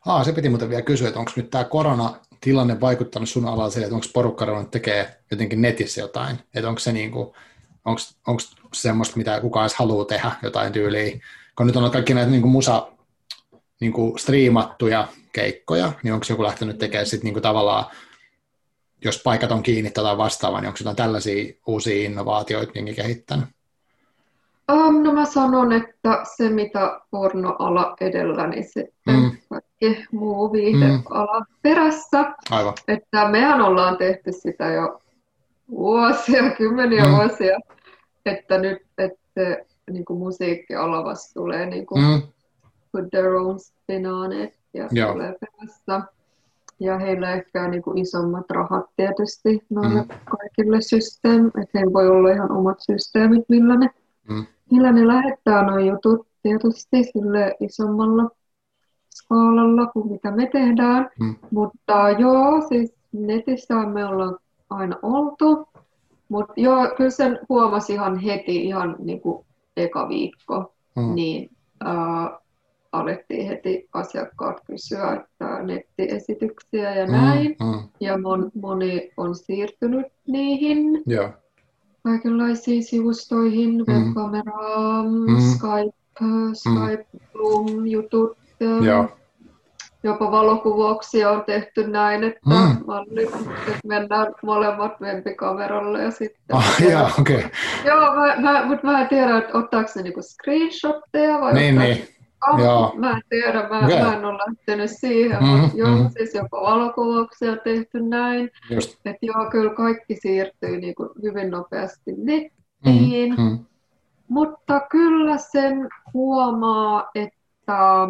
Aa, se piti muuten vielä kysyä, että onko nyt tämä koronatilanne vaikuttanut sun alalla siihen, että onko porukka ruvennut tekee jotenkin netissä jotain, että onko se niinku, onko, onko semmoista, mitä kukaan edes haluaa tehdä, jotain tyyliä, kun nyt on kaikki näitä niinku musa niinku striimattuja keikkoja, niin onko joku lähtenyt tekemään sitten niinku tavallaan, jos paikat on kiinni tai vastaavaa, niin onko jotain tällaisia uusia innovaatioita niin kehittänyt? Um, no mä sanon, että se mitä pornoala edellä, niin sitten mm. kaikki muu viihdeala mm. perässä. Aivan. Että mehän ollaan tehty sitä jo vuosia, kymmeniä mm. vuosia, että nyt että niin kuin musiikkiala vasta tulee niin kuin mm. put their own spin on it ja Joo. tulee perässä. Ja heillä ehkä niin kuin isommat rahat tietysti noille mm. kaikille systeemille, että heillä voi olla ihan omat systeemit, millä ne mm Millä ne lähettää nuo jutut tietysti sille isommalla skaalalla kuin mitä me tehdään. Mm. Mutta joo, siis netissä me ollaan aina oltu. Mutta joo, kyllä sen huomasi ihan heti, ihan niin kuin eka viikko. Mm. Niin, äh, alettiin heti asiakkaat kysyä että nettiesityksiä ja näin. Mm, mm. Ja mon, moni on siirtynyt niihin Joo. kaikenlaisiin sivustoihin, Mm. webkamera, Mm. Skype, Skype, Bloom, jutut. Joo. Jopa valokuvauksia on tehty näin, että, Mm. malli, että mennään molemmat webkameralle ja sitten... Ah, joo, okei. Okay. Joo, mä, mä, mutta mä en tiedä, että ottaako ne niinku screenshotteja vai Niin, ottaako niin. Ah, Joo. Mä en tiedä, mä, Okei. mä en ole lähtenyt siihen, Mhm, mutta joo, mhm. siis jopa valokuvauksia tehty näin. Että joo, kyllä kaikki siirtyy niin kuin hyvin nopeasti nettiin, mm. mutta kyllä sen huomaa, että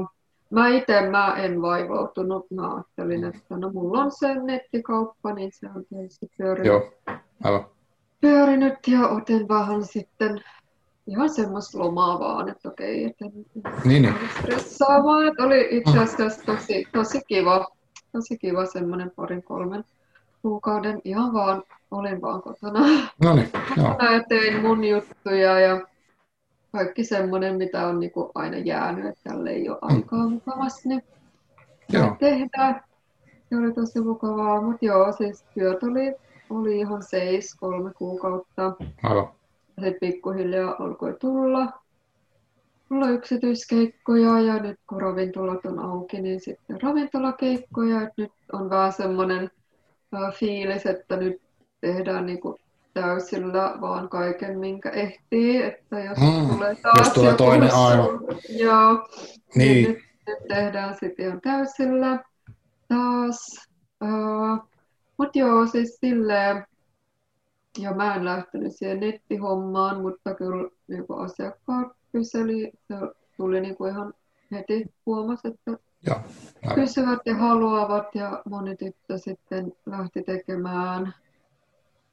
mä itse mä en vaivautunut. Mä ajattelin, että no mulla on se nettikauppa, niin se on tietysti pyörinyt, Joo, aivan. pyörinyt ja otin vähän sitten ihan semmoista lomaa vaan, että okei, että Niin, niin. stressaavaa. Että oli itse asiassa tosi, tosi kiva, tosi kiva semmoinen parin kolmen kuukauden ihan vaan, olin vaan kotona. No niin, joo. Ja tein mun juttuja ja kaikki semmoinen, mitä on niinku aina jäänyt, että tälle ei ole aikaa mukavasti, niin Joo. tehdä. Se oli tosi mukavaa, mutta joo, siis työt oli, oli ihan seis kolme kuukautta. Aivan. Sitten pikkuhiljaa alkoi tulla, tulla yksityiskeikkoja ja nyt kun ravintolat on auki, niin sitten ravintolakeikkoja. Et nyt on vähän semmoinen äh, fiilis, että nyt tehdään niinku täysillä vaan kaiken, minkä ehtii. Että jos Mm, tulee taas jos tulee joku toinen, su- aivan. Joo, niin. Niin, nyt, nyt tehdään sitten ihan täysillä taas. Uh, Mutta joo, siis silleen, ja mä en lähtenyt siihen nettihommaan, mutta kyllä niin asiakkaat kyseli, se tuli niin kuin ihan heti huomasi, että. Aivan. kysyvät ja haluavat ja moni tyttö sitten lähti tekemään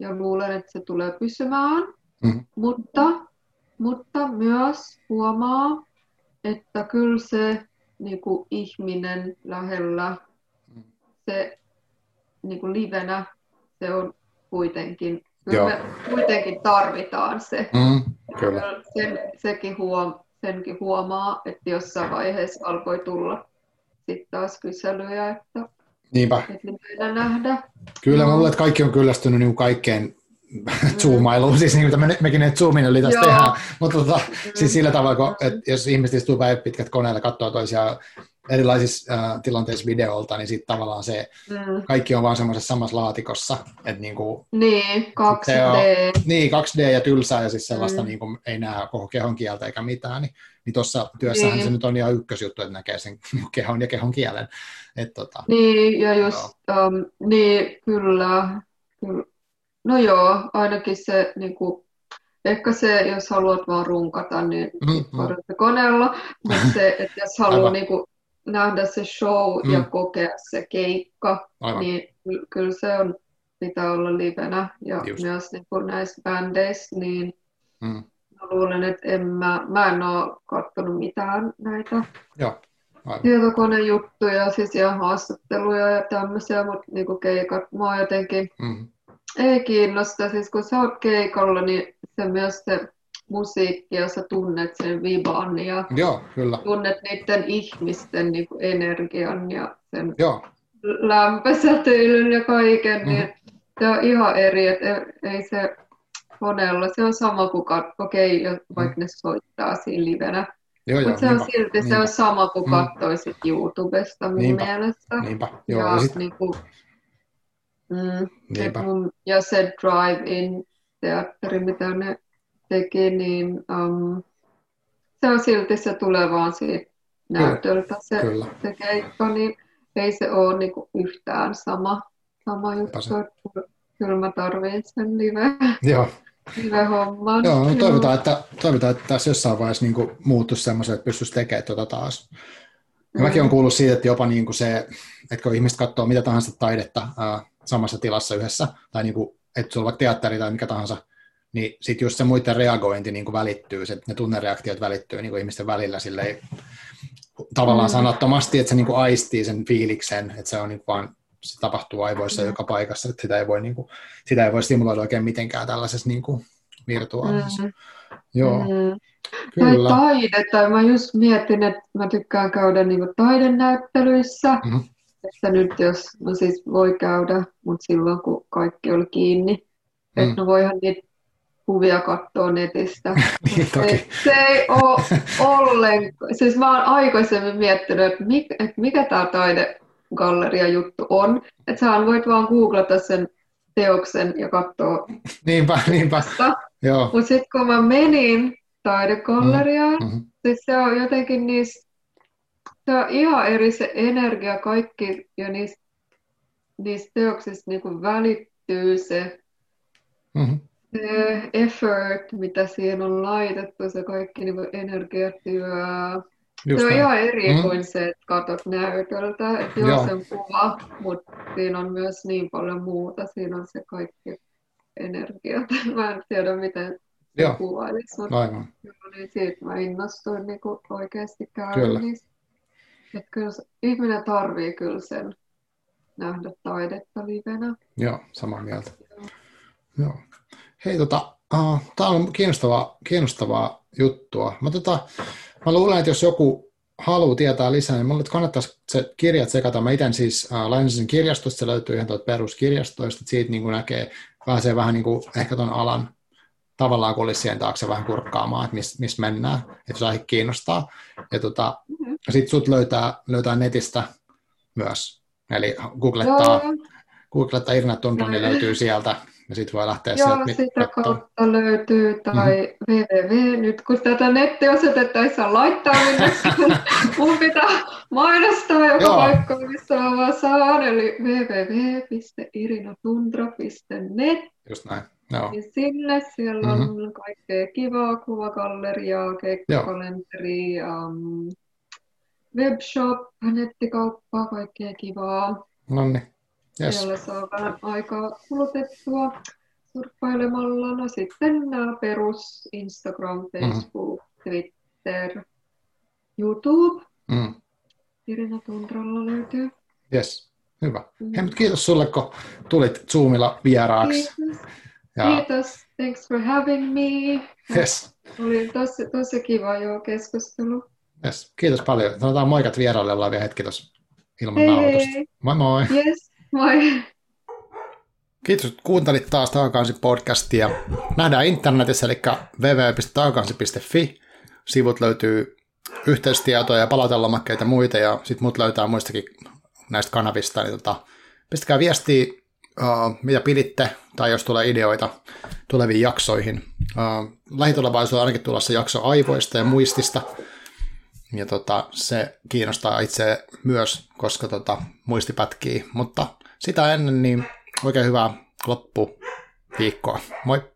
ja luulen, että se tulee pysymään, Mhm. mutta, mutta myös huomaa, että kyllä se niin kuin ihminen lähellä, Mm. se niin kuin livenä, se on kuitenkin, kyllä me kuitenkin tarvitaan se. Mm, kyllä. Sen, sekin huom, senkin huomaa, että jossain vaiheessa alkoi tulla sitten taas kyselyjä, että, Niinpä. että nähdä. Kyllä Joo. mulle, että kaikki on kyllästynyt niin kaikkeen zoomailuun, siis niin kuin me, mekin nyt zoomin oli tässä Joo. tehdään, mutta tota, siis sillä tavalla, kun, Mm. että jos ihmiset istuu päivät pitkät koneella katsoo toisiaan erilaisissa äh, tilanteissa videolta, niin sitten tavallaan se, Mm. kaikki on vaan semmoisessa samassa laatikossa, että niin kuin, Niin, 2D. Se on- niin 2D ja tylsää ja siis sellaista Mm. niin kuin, ei näe koko kehon kieltä eikä mitään, niin, niin tuossa työssähän Niin. se nyt on ihan ykkösjuttu, että näkee sen kehon ja kehon kielen. Et, tota, Niin, ja just, um, niin, kyllä, kyllä. No joo, ainakin se, niin kuin, ehkä se, jos haluat vaan runkata, niin Mm, mm. korjata koneella, mutta se, että jos haluaa niin kuin, nähdä se show ja Mm. kokea se keikka, aivan. niin ky- kyllä se on, pitää olla livenä, ja Just. myös niin kuin näissä bändeissä, niin Mm. Mä luulen, että en mä, mä en ole katsonut mitään näitä Joo, aivan. tietokonejuttuja, siis ihan haastatteluja ja tämmöisiä, mutta niinku keikat mua jotenkin Mm. ei kiinnosta. Siis kun sä oot keikalla, niin se myös se musiikki ja sä tunnet sen viban ja Joo, kyllä. tunnet niiden ihmisten niinku energian ja sen Joo, lämpösäteilyn ja kaiken, Mhm. niin se on ihan eri, että ei, ei se koneella, se on sama kuin, okei, jos vaikka ne soittaa siinä livenä, joo, joo, mutta se on niinpä, silti se niinpä. on sama kuin Mm. katsoisit YouTubesta mun Niinpä. mielestä. niinpä. Joo, ja, ja sit, niinku, mm, niinpä. mun, ja se drive-in teatteri, mitä ne teki, niin um, se on silti, se tulee vaan siitä näytöltä se, Kyllä. se keikka, niin ei se ole niinku yhtään sama, sama juttu. se. Kyllä mä tarvitsen sen live, Joo, live-homman. joo no toivotaan, että, toivotaan, että tässä jossain vaiheessa niin muuttuisi semmoisen, että pystyisi tekemään tuota taas. Ja mäkin olen kuullut siitä, että jopa niin kuin se, että kun ihmiset katsoo mitä tahansa taidetta ää, samassa tilassa yhdessä, tai niin kuin, että sulla on vaikka teatteri tai mikä tahansa, niin sitten just se muiden reagointi niin kuin välittyy, se, ne tunnereaktiot välittyy niin kuin ihmisten välillä silleen, tavallaan Mm. sanattomasti, että se niin kuin aistii sen fiiliksen, että se on niin kuin vaan se tapahtuu aivoissa Mm. joka paikassa, että sitä ei voi, niin kuin, sitä ei voi stimuloida oikein mitenkään tällaisessa niin kuin virtuaalisessa. Mm. Joo, Mm. Kyllä. Tai taidetta. Mä just mietin, että mä tykkään käydä niin taidenäyttelyissä. Mm-hmm. Että nyt jos, no siis voi käydä, mutta silloin kun kaikki oli kiinni. Mm. Että no voihan niitä kuvia katsoa netistä. niin, se, se ei ole ollenkaan. Siis mä oon aikaisemmin miettinyt, että mikä, että mikä tämä taidegalleria juttu on. Että sä voit vaan googlata sen teoksen ja katsoa. Niinpä, niinpä. Mutta sitten kun mä menin taidegalleriaan, mm-hmm. siis se on jotenkin niissä, se on ihan eri se energia kaikki ja niistä, niistä teoksista niin kuin välittyy se, mm-hmm. se effort, mitä siihen on laitettu, se kaikki niin energiatyö. Just se on näin. ihan eri mm. kuin se, että katsot näytöltä, että joo, joo. se on kuva, mutta siinä on myös niin paljon muuta. Siinä on se kaikki energia. Mä en tiedä, miten Joo. kuvailisi, mutta Aivan. niin siitä mä innostuin niin kuin oikeasti kyllä. Että kyllä ihminen tarvii kyllä sen nähdä taidetta livenä. Joo, samaa mieltä. Joo. Joo. Hei, tota, uh, tämä on kiinnostavaa, kiinnostavaa juttua. Mä, tota, mä luulen, että jos joku haluaa tietää lisää, niin mulle kannattaisi se kirjat sekata. Mä itse siis lainasin kirjastosta, se löytyy ihan tuolta peruskirjastoista, että siitä niin kuin näkee, pääsee vähän niin kuin ehkä ton alan tavallaan kulissien taakse vähän kurkkaamaan, että missä mis mennään, että jos aihe kiinnostaa. Ja tota, mm-hmm. sitten sut löytää, löytää netistä myös. Eli googlettaa, googlettaa Irna Tunton, niin löytyy sieltä ja sitten voi lähteä Joo, sieltä sitä kautta löytyy, tai mm-hmm. www, nyt kun tätä nettiosoitetta ei saa laittaa minnekään, mun pitää mainostaa joka Joo. paikka, missä mä vaan saan, eli www.irinatundra.net. Just näin. Joo. Ja sinne siellä mm-hmm. on kaikkea kivaa, kuvagalleriaa, keikkakalenteri, um, webshop, nettikauppa, kaikkea kivaa. No niin. Yes. Siellä saa vähän aikaa kulutettua surffailemalla. No sitten nämä perus Instagram, mm-hmm. Facebook, mm. Twitter, YouTube. Mm. Irina Tundralla löytyy. Yes, hyvä. Mm. Hei, kiitos sulle, kun tulit Zoomilla vieraaksi. Kiitos. Ja... Kiitos. Thanks for having me. Yes. Oli tosi, tosi kiva jo keskustelu. Yes. Kiitos paljon. Sanotaan moikat vieraille, ollaan vielä hetki tuossa ilman nauhoitusta. Moi moi. Yes. Moi. Kiitos, että kuuntelit taas Taakansi podcastia. Nähdään internetissä, eli www.taakansi.fi. Sivut löytyy yhteystietoja, palautelomakkeita ja muita, ja sitten mut löytää muistakin näistä kanavista. Niin tota, pistäkää viestiä, uh, mitä piditte, tai jos tulee ideoita tuleviin jaksoihin. Uh, lähitulevaisuudessa ainakin tulossa jakso aivoista ja muistista, ja tota, se kiinnostaa itse myös, koska tota, muisti pätkii. Mutta sitä ennen niin oikein hyvää loppuviikkoa. Moi!